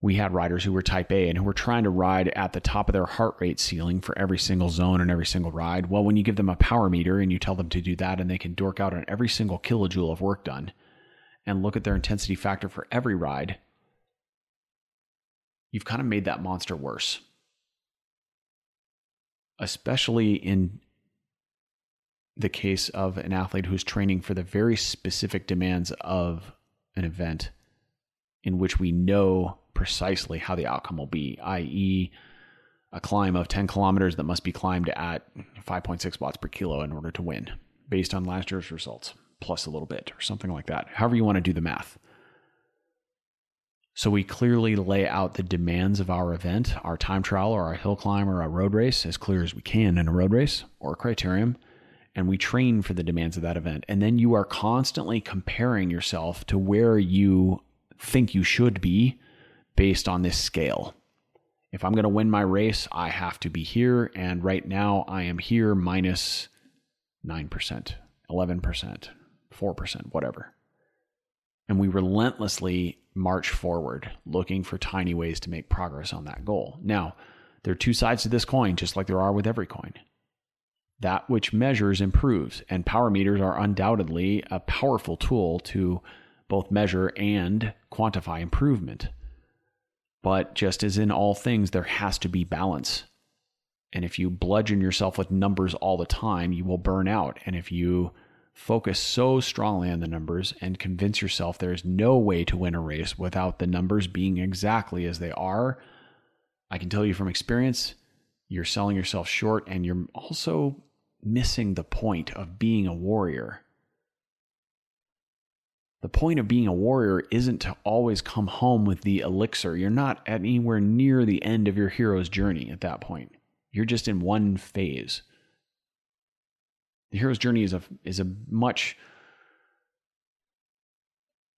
B: we had riders who were type A and who were trying to ride at the top of their heart rate ceiling for every single zone and every single ride. Well, when you give them a power meter and you tell them to do that and they can dork out on every single kilojoule of work done, and look at their intensity factor for every ride, you've kind of made that monster worse. Especially in the case of an athlete who's training for the very specific demands of an event in which we know precisely how the outcome will be, i.e., a climb of 10 kilometers that must be climbed at 5.6 watts per kilo in order to win, based on last year's results plus a little bit or something like that, however you want to do the math. So we clearly lay out the demands of our event, our time trial or our hill climb or our road race as clear as we can in a road race or a criterium. And we train for the demands of that event. And then you are constantly comparing yourself to where you think you should be based on this scale. If I'm going to win my race, I have to be here. And right now I am here minus 9%, 11%, 4%, whatever. And we relentlessly march forward looking for tiny ways to make progress on that goal. Now, there are two sides to this coin, just like there are with every coin. That which measures improves, and power meters are undoubtedly a powerful tool to both measure and quantify improvement. But just as in all things, there has to be balance. And if you bludgeon yourself with numbers all the time, you will burn out. And if you focus so strongly on the numbers and convince yourself there's no way to win a race without the numbers being exactly as they are, I can tell you from experience, you're selling yourself short and you're also missing the point of being a warrior. The point of being a warrior isn't to always come home with the elixir. You're not anywhere near the end of your hero's journey at that point. You're just in one phase. The hero's journey is a is a much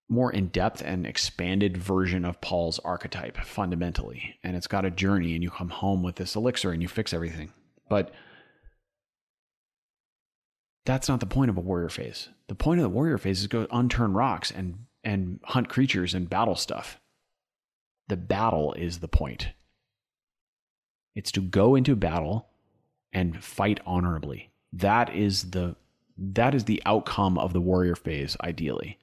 B: more in depth and expanded version of Paul's archetype fundamentally. And it's got a journey, and you come home with this elixir and you fix everything. But that's not the point of a warrior phase. The point of the warrior phase is go unturn rocks and and hunt creatures and battle stuff. The battle is the point. It's to go into battle and fight honorably. That is the that is the outcome of the warrior phase ideally.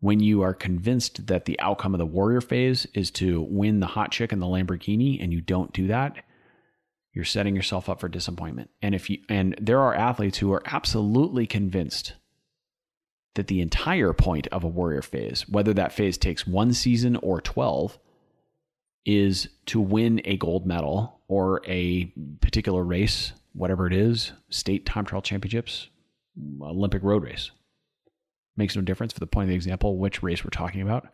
B: When you are convinced that the outcome of the warrior phase is to win the hot chick and the Lamborghini and you don't do that, you're setting yourself up for disappointment. And if you and there are athletes who are absolutely convinced that the entire point of a warrior phase, whether that phase takes one season or 12, is to win a gold medal or a particular race, whatever it is, state time trial championships, Olympic road race. Makes no difference for the point of the example which race we're talking about.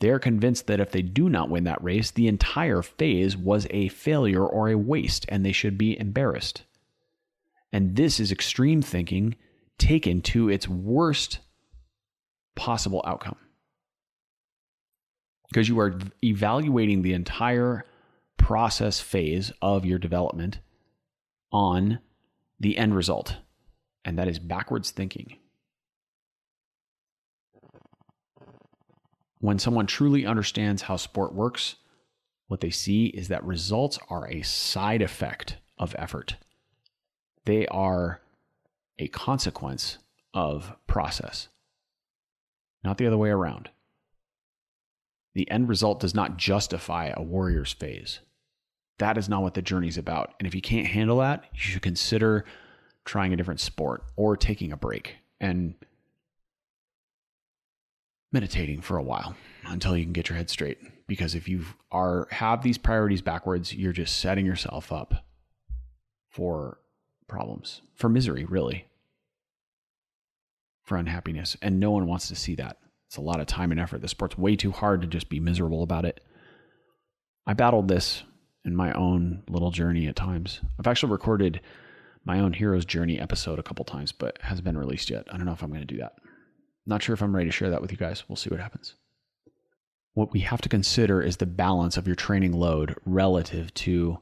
B: They are convinced that if they do not win that race, the entire phase was a failure or a waste and they should be embarrassed. And this is extreme thinking taken to its worst possible outcome. Because you are evaluating the entire process phase of your development on the end result. And that is backwards thinking. When someone truly understands how sport works, what they see is that results are a side effect of effort. They are a consequence of process, not the other way around. The end result does not justify a warrior's phase. That is not what the journey is about. And if you can't handle that, you should consider trying a different sport or taking a break and meditating for a while until you can get your head straight. Because if you are have these priorities backwards, you're just setting yourself up for problems, for misery, really, for unhappiness. And no one wants to see that. It's a lot of time and effort. The sport's way too hard to just be miserable about it. I battled this in my own little journey at times. I've actually recorded my own hero's journey episode a couple times, but hasn't been released yet. I don't know if I'm going to do that. Not sure if I'm ready to share that with you guys. We'll see what happens. What we have to consider is the balance of your training load relative to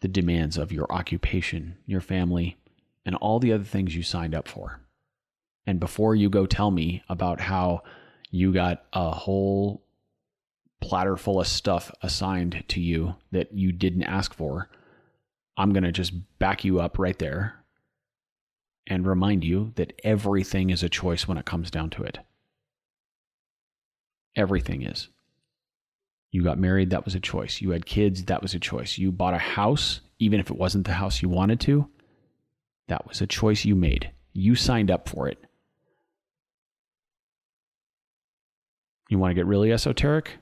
B: the demands of your occupation, your family, and all the other things you signed up for. And before you go tell me about how you got a whole platter full of stuff assigned to you that you didn't ask for, I'm going to just back you up right there and remind you that everything is a choice when it comes down to it. Everything is. You got married, that was a choice. You had kids, that was a choice. You bought a house, even if it wasn't the house you wanted to, that was a choice you made. You signed up for it. You want to get really esoteric?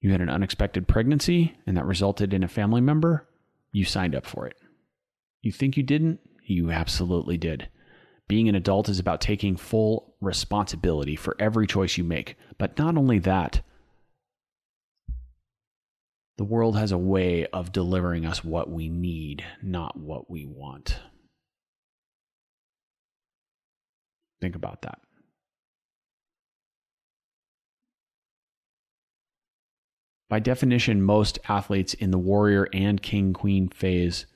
B: You had an unexpected pregnancy and that resulted in a family member? You signed up for it. You think you didn't? You absolutely did. Being an adult is about taking full responsibility for every choice you make. But not only that, the world has a way of delivering us what we need, not what we want. Think about that. By definition, most athletes in the warrior and king queen phase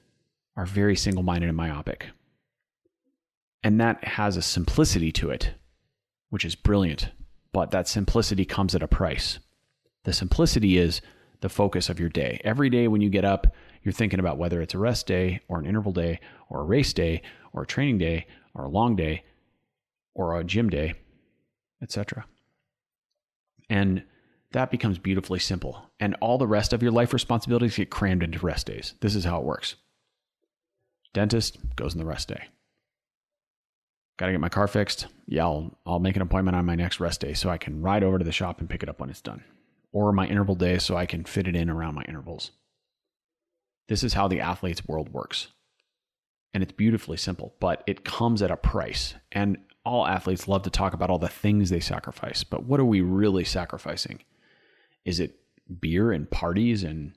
B: are very single minded and myopic. And that has a simplicity to it, which is brilliant. But that simplicity comes at a price. The simplicity is the focus of your day. Every day when you get up, you're thinking about whether it's a rest day or an interval day or a race day or a training day or a long day or a gym day, etc. And that becomes beautifully simple. And all the rest of your life responsibilities get crammed into rest days. This is how it works. Dentist goes in the rest day. Got to get my car fixed. Yeah, I'll, I'll make an appointment on my next rest day so I can ride over to the shop and pick it up when it's done. Or my interval day so I can fit it in around my intervals. This is how the athlete's world works. And it's beautifully simple, but it comes at a price. And all athletes love to talk about all the things they sacrifice, but what are we really sacrificing? Is it beer and parties and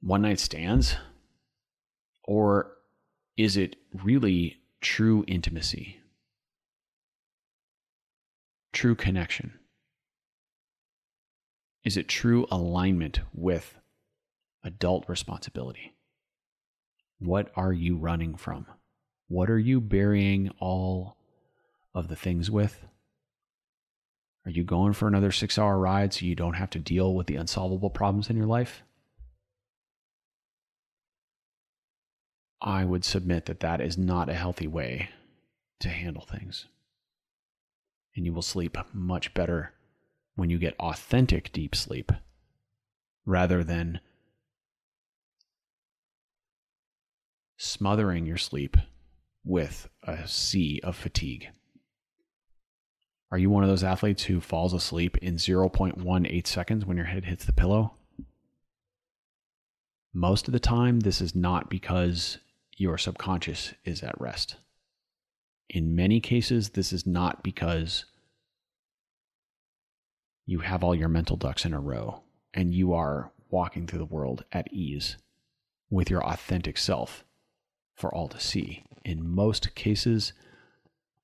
B: one night stands? Or is it really true intimacy? True connection? Is it true alignment with adult responsibility? What are you running from? What are you burying all of the things with? Are you going for another six hour ride so you don't have to deal with the unsolvable problems in your life? I would submit that that is not a healthy way to handle things. And you will sleep much better when you get authentic deep sleep rather than smothering your sleep with a sea of fatigue. Are you one of those athletes who falls asleep in 0.18 seconds when your head hits the pillow? Most of the time, this is not because your subconscious is at rest. In many cases, this is not because you have all your mental ducks in a row and you are walking through the world at ease with your authentic self for all to see. In most cases,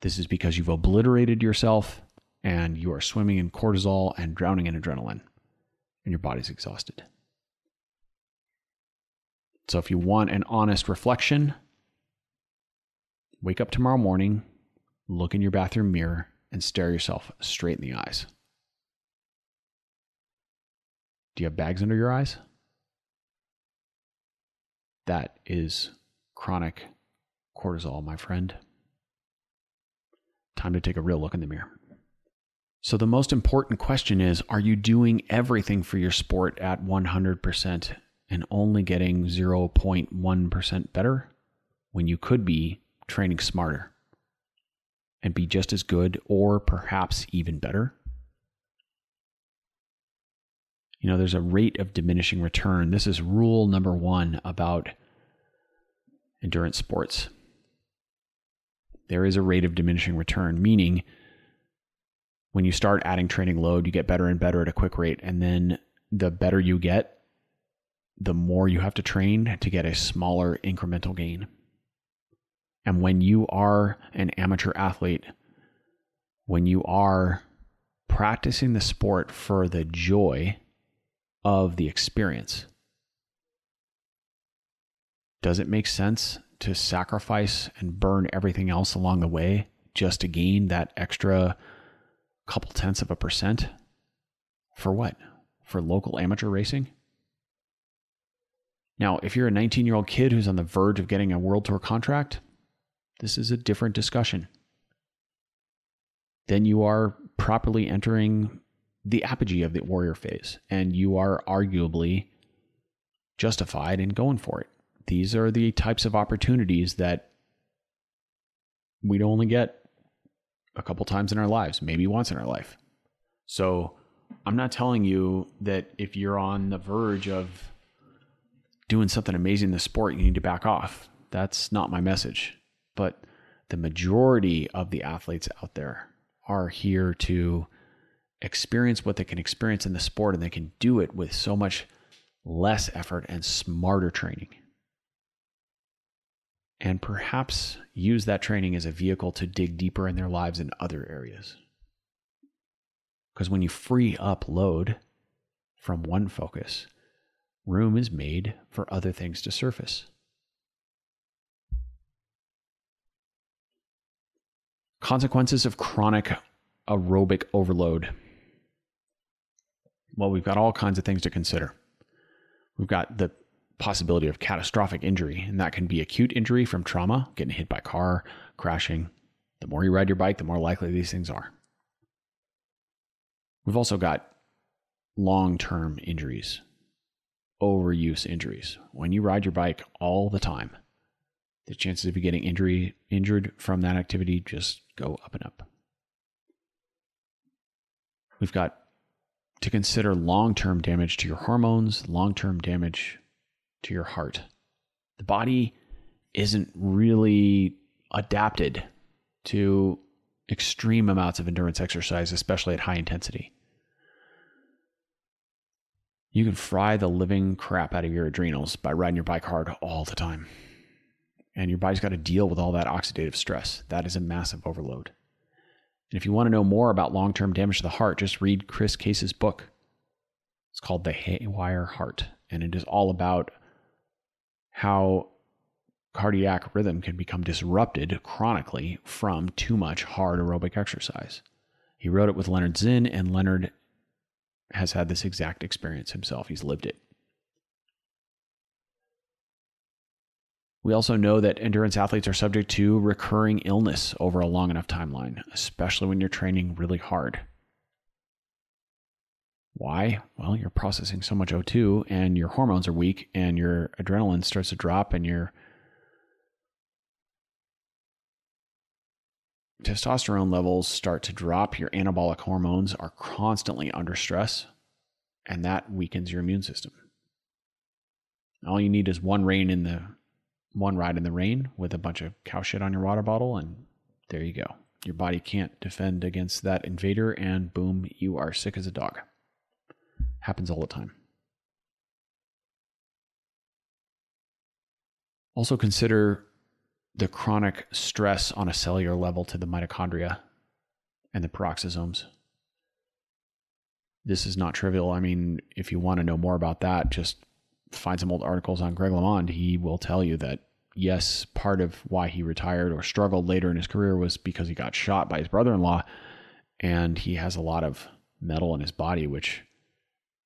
B: this is because you've obliterated yourself and you are swimming in cortisol and drowning in adrenaline, and your body's exhausted. So, if you want an honest reflection, wake up tomorrow morning, look in your bathroom mirror, and stare yourself straight in the eyes. Do you have bags under your eyes? That is chronic cortisol, my friend. Time to take a real look in the mirror. So, the most important question is Are you doing everything for your sport at 100% and only getting 0.1% better when you could be training smarter and be just as good or perhaps even better? You know, there's a rate of diminishing return. This is rule number one about endurance sports. There is a rate of diminishing return, meaning when you start adding training load, you get better and better at a quick rate. And then the better you get, the more you have to train to get a smaller incremental gain. And when you are an amateur athlete, when you are practicing the sport for the joy of the experience. Does it make sense to sacrifice and burn everything else along the way just to gain that extra couple tenths of a percent? For what? For local amateur racing? Now, if you're a 19 year old kid who's on the verge of getting a world tour contract, this is a different discussion. Then you are properly entering the apogee of the warrior phase, and you are arguably justified in going for it. These are the types of opportunities that we'd only get a couple times in our lives, maybe once in our life. So I'm not telling you that if you're on the verge of doing something amazing in the sport, you need to back off. That's not my message. But the majority of the athletes out there are here to experience what they can experience in the sport and they can do it with so much less effort and smarter training. And perhaps use that training as a vehicle to dig deeper in their lives in other areas. Because when you free up load from one focus, room is made for other things to surface. Consequences of chronic aerobic overload well, we've got all kinds of things to consider. We've got the possibility of catastrophic injury, and that can be acute injury from trauma, getting hit by car, crashing. The more you ride your bike, the more likely these things are. We've also got long term injuries, overuse injuries. When you ride your bike all the time, the chances of you getting injury injured from that activity just go up and up. We've got to consider long term damage to your hormones, long term damage to your heart. The body isn't really adapted to extreme amounts of endurance exercise, especially at high intensity. You can fry the living crap out of your adrenals by riding your bike hard all the time. And your body's got to deal with all that oxidative stress. That is a massive overload. And if you want to know more about long term damage to the heart, just read Chris Case's book. It's called The Haywire Heart, and it is all about how cardiac rhythm can become disrupted chronically from too much hard aerobic exercise. He wrote it with Lennard Zinn, and Lennard has had this exact experience himself. He's lived it. We also know that endurance athletes are subject to recurring illness over a long enough timeline, especially when you're training really hard. Why? Well, you're processing so much O2 and your hormones are weak and your adrenaline starts to drop and your testosterone levels start to drop, your anabolic hormones are constantly under stress, and that weakens your immune system. All you need is one rain in the one ride in the rain with a bunch of cow shit on your water bottle, and there you go. Your body can't defend against that invader, and boom, you are sick as a dog. Happens all the time. Also, consider the chronic stress on a cellular level to the mitochondria and the peroxisomes. This is not trivial. I mean, if you want to know more about that, just find some old articles on Greg LeMond. He will tell you that, yes, part of why he retired or struggled later in his career was because he got shot by his brother in law. And he has a lot of metal in his body, which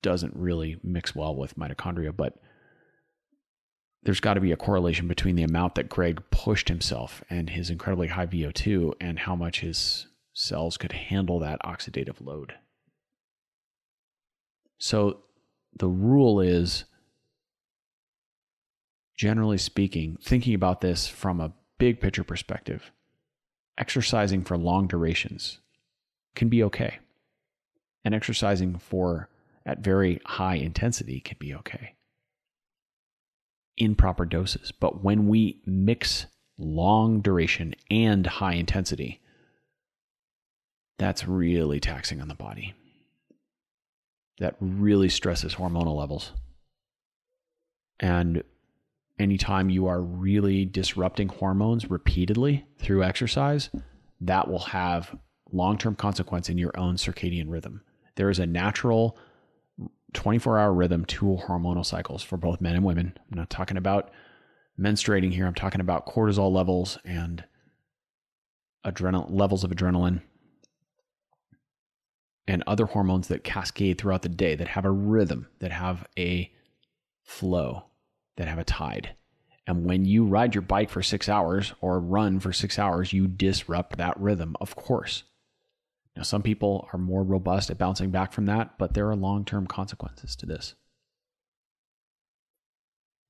B: doesn't really mix well with mitochondria. But there's got to be a correlation between the amount that Greg pushed himself and his incredibly high VO2 and how much his cells could handle that oxidative load. So the rule is generally speaking, thinking about this from a big picture perspective, exercising for long durations can be okay. And exercising for at very high intensity can be okay in proper doses. But when we mix long duration and high intensity, that's really taxing on the body. That really stresses hormonal levels. And anytime you are really disrupting hormones repeatedly through exercise, that will have long term consequence in your own circadian rhythm. There is a natural 24 hour rhythm two hormonal cycles for both men and women. I'm not talking about menstruating here, I'm talking about cortisol levels and adrenal levels of adrenaline and other hormones that cascade throughout the day that have a rhythm, that have a flow, that have a tide. And when you ride your bike for six hours or run for six hours, you disrupt that rhythm, of course. Now, some people are more robust at bouncing back from that, but there are long term consequences to this.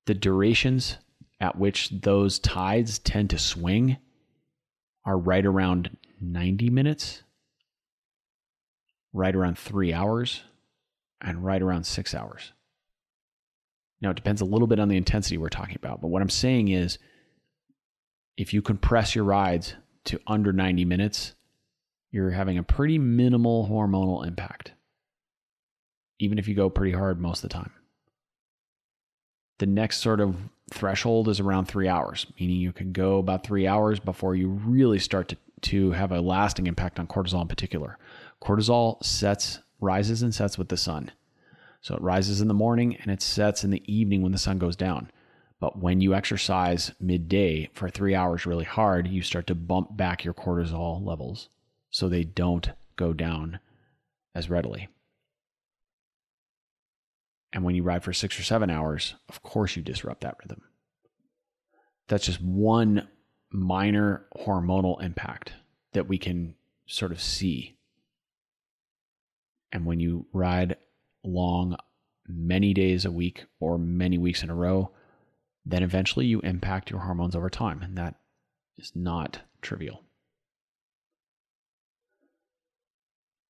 B: The durations at which those tides tend to swing are right around 90 minutes, right around three hours, and right around six hours. Now, it depends a little bit on the intensity we're talking about, but what I'm saying is if you compress your rides to under 90 minutes, you're having a pretty minimal hormonal impact, even if you go pretty hard most of the time. The next sort of threshold is around three hours, meaning you can go about three hours before you really start to, to have a lasting impact on cortisol in particular. Cortisol sets, rises and sets with the sun. So it rises in the morning and it sets in the evening when the sun goes down. But when you exercise midday for three hours really hard, you start to bump back your cortisol levels so they don't go down as readily. And when you ride for six or seven hours, of course you disrupt that rhythm. That's just one minor hormonal impact that we can sort of see. And when you ride long, many days a week or many weeks in a row, then eventually you impact your hormones over time. And that is not trivial.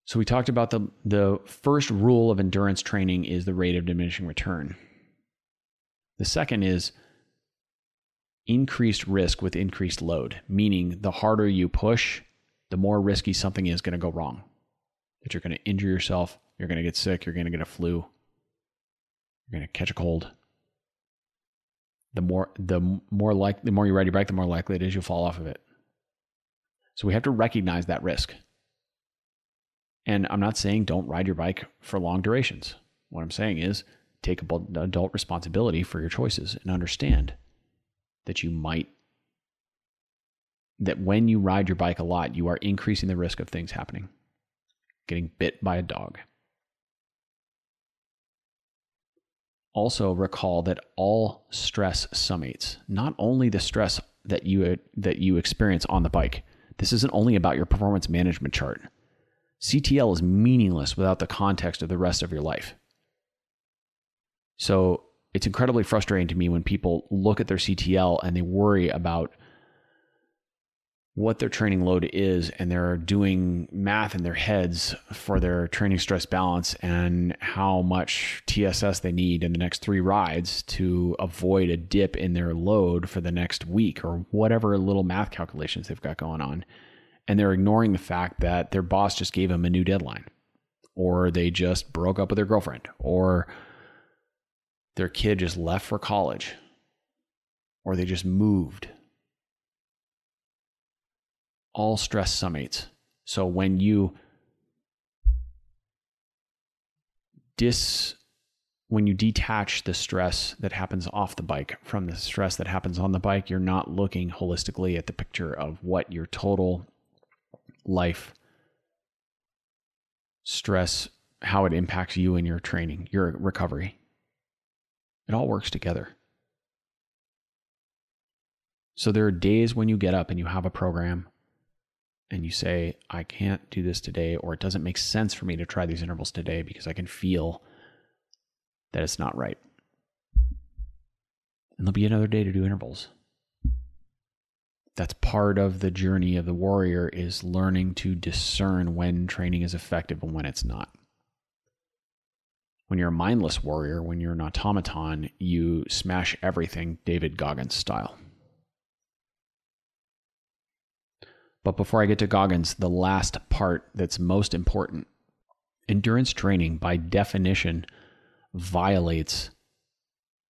B: So we talked about the the first rule of endurance training is the rate of diminishing return. The second is increased risk with increased load, meaning the harder you push, the more risky something is going to go wrong. That you're going to injure yourself, you're going to get sick, you're going to get a flu, you're going to catch a cold. The more the more like the more you ride your bike, the more likely it is you'll fall off of it. So we have to recognize that risk. And I'm not saying don't ride your bike for long durations. What I'm saying is take adult responsibility for your choices and understand that you might, that when you ride your bike a lot, you are increasing the risk of things happening, getting bit by a dog. Also, recall that all stress summates, not only the stress that you, that you experience on the bike. This isn't only about your performance management chart. CTL is meaningless without the context of the rest of your life. So it's incredibly frustrating to me when people look at their CTL and they worry about what their training load is and they're doing math in their heads for their training stress balance and how much TSS they need in the next three rides to avoid a dip in their load for the next week or whatever little math calculations they've got going on. And they're ignoring the fact that their boss just gave them a new deadline or they just broke up with their girlfriend or their kid just left for college or they just moved all stress summates. So when you dis when you detach the stress that happens off the bike from the stress that happens on the bike, you're not looking holistically at the picture of what your total life stress, how it impacts you and your training, your recovery. It all works together. So there are days when you get up and you have a program and you say, I can't do this today, or it doesn't make sense for me to try these intervals today because I can feel that it's not right. And there'll be another day to do intervals. That's part of the journey of the warrior is learning to discern when training is effective and when it's not. When you're a mindless warrior, when you're an automaton, you smash everything David Goggins style. But before I get to Goggins, the last part that's most important endurance training, by definition, violates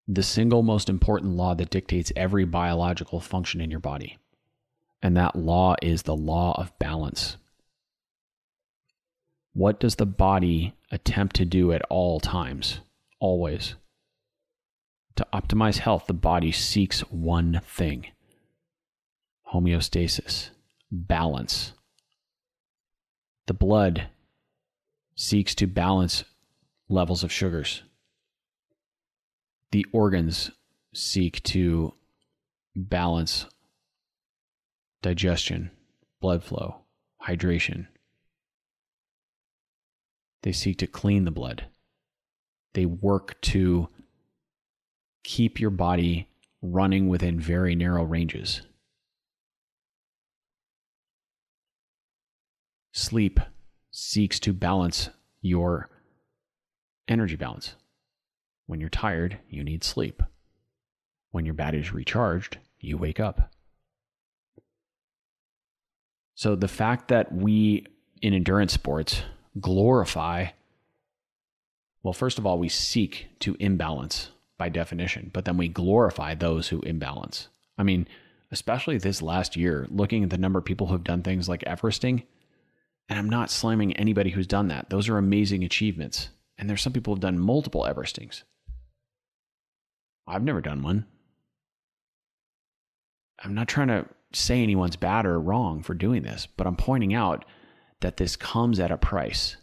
B: the single most important law that dictates every biological function in your body. And that law is the law of balance. What does the body attempt to do at all times? Always. To optimize health, the body seeks one thing homeostasis balance. The blood seeks to balance levels of sugars. The organs seek to balance digestion, blood flow, hydration. They seek to clean the blood. They work to keep your body running within very narrow ranges. Sleep seeks to balance your energy balance. When you're tired, you need sleep. When your battery is recharged, you wake up. So the fact that we in endurance sports glorify, well, first of all, we seek to imbalance by definition, but then we glorify those who imbalance. I mean, especially this last year, looking at the number of people who have done things like Everesting, and I'm not slamming anybody who's done that. Those are amazing achievements. And there's some people who've done multiple Everestings. I've never done one. I'm not trying to say anyone's bad or wrong for doing this, but I'm pointing out that this comes at a price.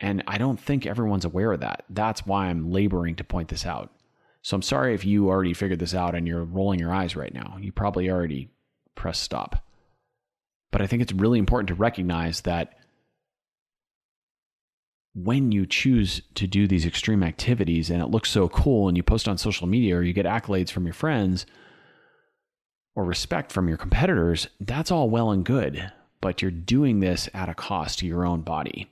B: And I don't think everyone's aware of that. That's why I'm laboring to point this out. So I'm sorry if you already figured this out and you're rolling your eyes right now. You probably already pressed stop. But I think it's really important to recognize that when you choose to do these extreme activities and it looks so cool and you post on social media or you get accolades from your friends or respect from your competitors, that's all well and good. But you're doing this at a cost to your own body.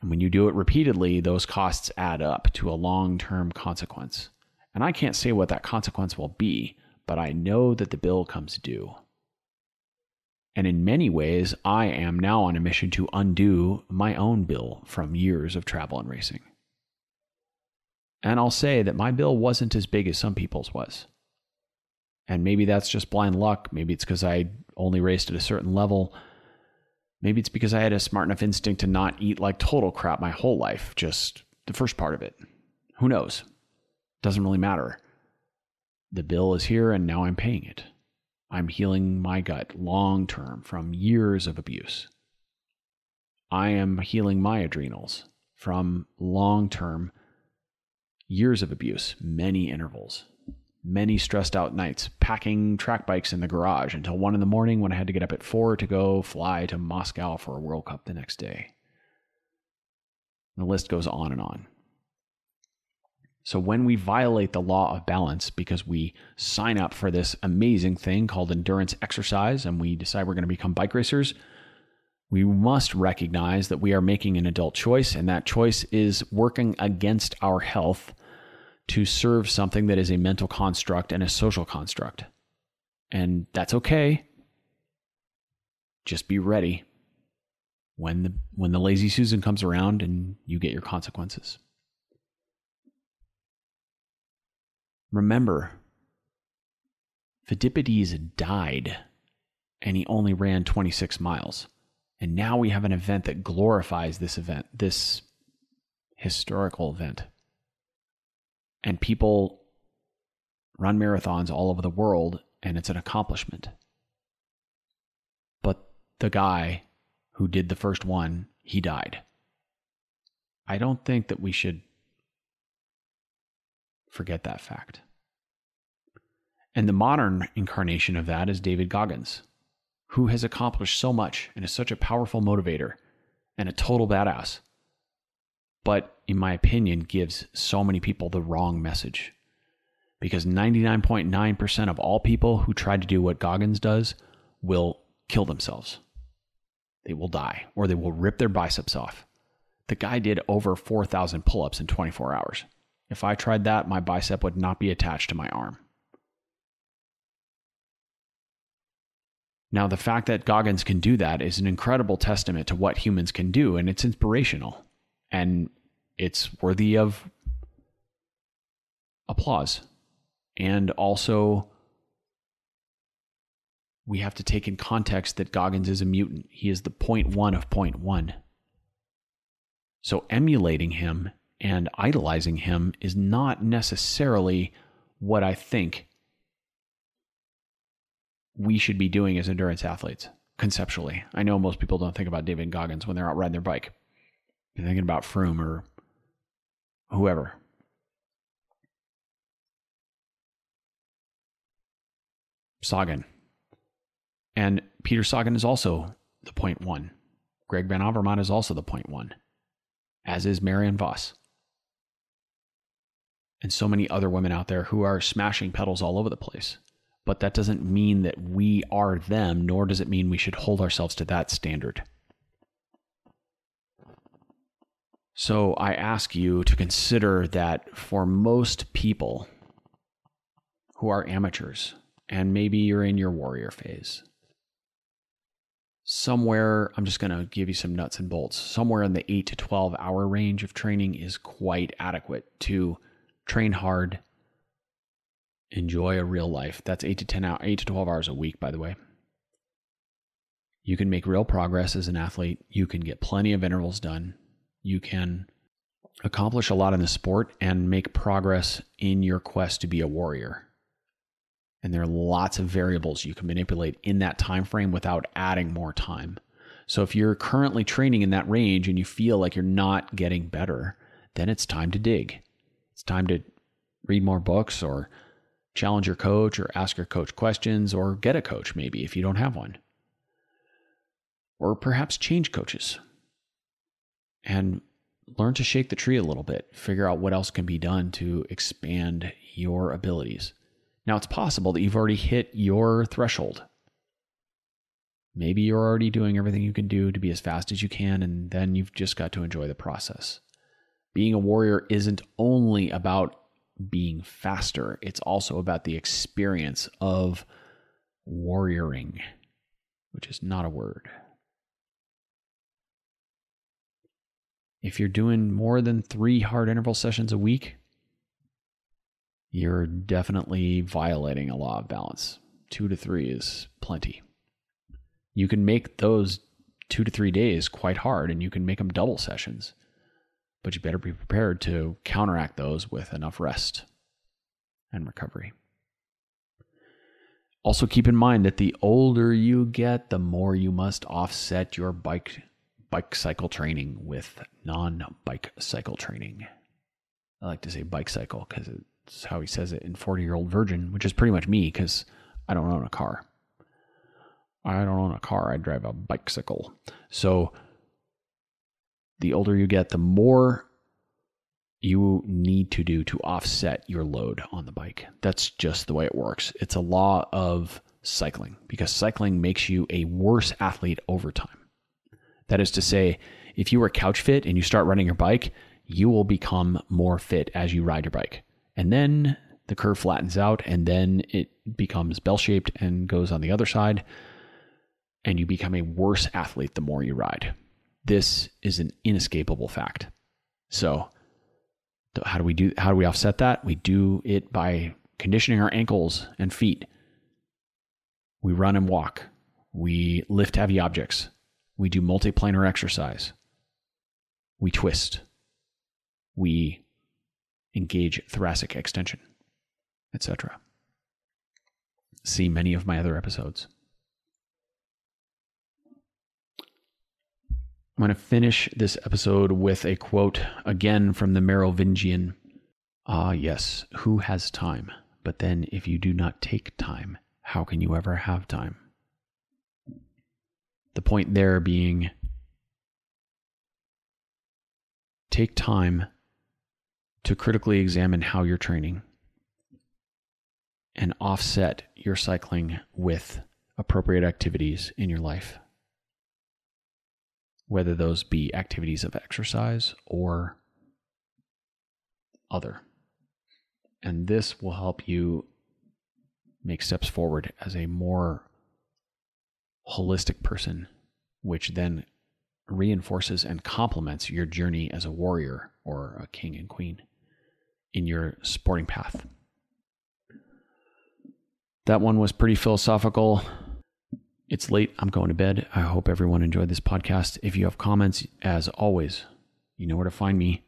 B: And when you do it repeatedly, those costs add up to a long term consequence. And I can't say what that consequence will be, but I know that the bill comes due. And in many ways, I am now on a mission to undo my own bill from years of travel and racing. And I'll say that my bill wasn't as big as some people's was. And maybe that's just blind luck. Maybe it's because I only raced at a certain level. Maybe it's because I had a smart enough instinct to not eat like total crap my whole life, just the first part of it. Who knows? Doesn't really matter. The bill is here and now I'm paying it. I'm healing my gut long term from years of abuse. I am healing my adrenals from long term years of abuse, many intervals, many stressed out nights, packing track bikes in the garage until one in the morning when I had to get up at four to go fly to Moscow for a World Cup the next day. The list goes on and on. So when we violate the law of balance because we sign up for this amazing thing called endurance exercise and we decide we're going to become bike racers, we must recognize that we are making an adult choice, and that choice is working against our health to serve something that is a mental construct and a social construct. And that's okay. Just be ready when the when the lazy Susan comes around and you get your consequences. Remember, Pheidippides died and he only ran 26 miles. And now we have an event that glorifies this event, this historical event. And people run marathons all over the world, and it's an accomplishment. But the guy who did the first one, he died. I don't think that we should forget that fact. And the modern incarnation of that is David Goggins who has accomplished so much and is such a powerful motivator and a total badass, but in my opinion, gives so many people the wrong message. Because 99.9% of all people who try to do what Goggins does will kill themselves. They will die or they will rip their biceps off. The guy did over 4,000 pull ups in 24 hours. If I tried that, my bicep would not be attached to my arm. Now, the fact that Goggins can do that is an incredible testament to what humans can do, and it's inspirational and it's worthy of applause. And also, we have to take in context that Goggins is a mutant. He is the point one of point one. So, emulating him and idolizing him is not necessarily what I think we should be doing as endurance athletes conceptually. I know most people don't think about David Goggins when they're out riding their bike. They're thinking about Froome or whoever. Sagan. And Peter Sagan is also the point one. Greg Van Avermaet is also the point one, as is Marianne Vos. And so many other women out there who are smashing pedals all over the place but that doesn't mean that we are them, nor does it mean we should hold ourselves to that standard. So I ask you to consider that for most people who are amateurs, and maybe you're in your warrior phase, somewhere, I'm just going to give you some nuts and bolts, somewhere in the 8 to 12 hour range of training is quite adequate to train hard enjoy a real life. That's eight to 10 hours, eight to 12 hours a week, by the way. You can make real progress as an athlete. You can get plenty of intervals done. You can accomplish a lot in the sport and make progress in your quest to be a warrior. And there are lots of variables you can manipulate in that time frame without adding more time. So if you're currently training in that range and you feel like you're not getting better, then it's time to dig. It's time to read more books or challenge your coach or ask your coach questions or get a coach maybe if you don't have one. Or perhaps change coaches and learn to shake the tree a little bit, figure out what else can be done to expand your abilities. Now, it's possible that you've already hit your threshold. Maybe you're already doing everything you can do to be as fast as you can, and then you've just got to enjoy the process. Being a warrior isn't only about being faster. It's also about the experience of warrioring, which is not a word. If you're doing more than three hard interval sessions a week, you're definitely violating a law of balance. Two to three is plenty. You can make those two to three days quite hard and you can make them double sessions but you better be prepared to counteract those with enough rest and recovery. Also, keep in mind that the older you get, the more you must offset your bike bike cycle training with non-bike cycle training. I like to say bike cycle because it's how he says it in 40 year old virgin, which is pretty much me because I don't own a car. I don't own a car. I drive a bicycle. So the older you get, the more you need to do to offset your load on the bike. That's just the way it works. It's a law of cycling because cycling makes you a worse athlete over time. That is to say, if you are couch fit and you start running your bike, you will become more fit as you ride your bike. And then the curve flattens out and then it becomes bell shaped and goes on the other side. And you become a worse athlete the more you ride. This is an inescapable fact. So, how do we do how do we offset that? We do it by conditioning our ankles and feet. We run and walk. We lift heavy objects. We do multiplanar exercise. We twist. We engage thoracic extension, etc. See many of my other episodes. I'm going to finish this episode with a quote again from the Merovingian. Ah, yes, who has time? But then, if you do not take time, how can you ever have time? The point there being take time to critically examine how you're training and offset your cycling with appropriate activities in your life whether those be activities of exercise or other. And this will help you make steps forward as a more holistic person, which then reinforces and complements your journey as a warrior or a king and queen in your sporting path. That one was pretty philosophical. It's late. I'm going to bed. I hope everyone enjoyed this podcast. If you have comments, as always, you know where to find me.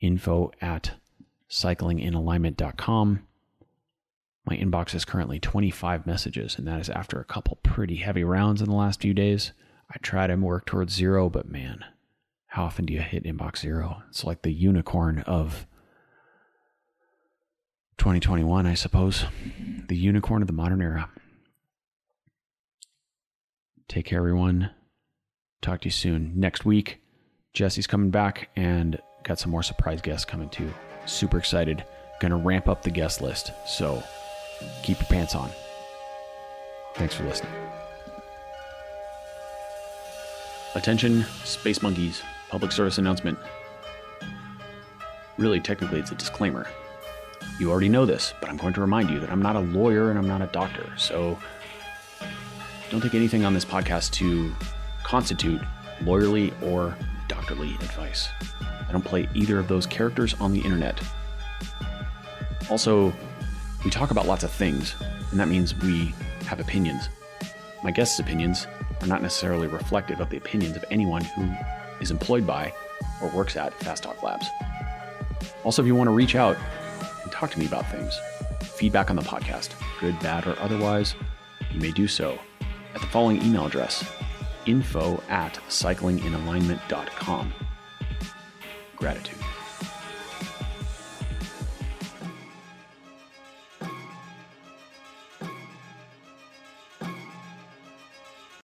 B: Info at cyclinginalignment.com. My inbox is currently 25 messages, and that is after a couple pretty heavy rounds in the last few days. I try to work towards zero, but man, how often do you hit inbox zero? It's like the unicorn of 2021, I suppose. The unicorn of the modern era. Take care, everyone. Talk to you soon. Next week, Jessi's coming back and got some more surprise guests coming too. Super excited. Gonna ramp up the guest list. So keep your pants on. Thanks for listening. Attention, Space Monkeys. Public service announcement. Really, technically, it's a disclaimer. You already know this, but I'm going to remind you that I'm not a lawyer and I'm not a doctor. So don't take anything on this podcast to constitute lawyerly or doctorly advice. I don't play either of those characters on the internet. Also, we talk about lots of things, and that means we have opinions. My guests' opinions are not necessarily reflective of the opinions of anyone who is employed by or works at Fast Talk Labs. Also, if you want to reach out and talk to me about things, feedback on the podcast, good, bad, or otherwise, you may do so at the following email address info at cyclinginalignment.com. Gratitude.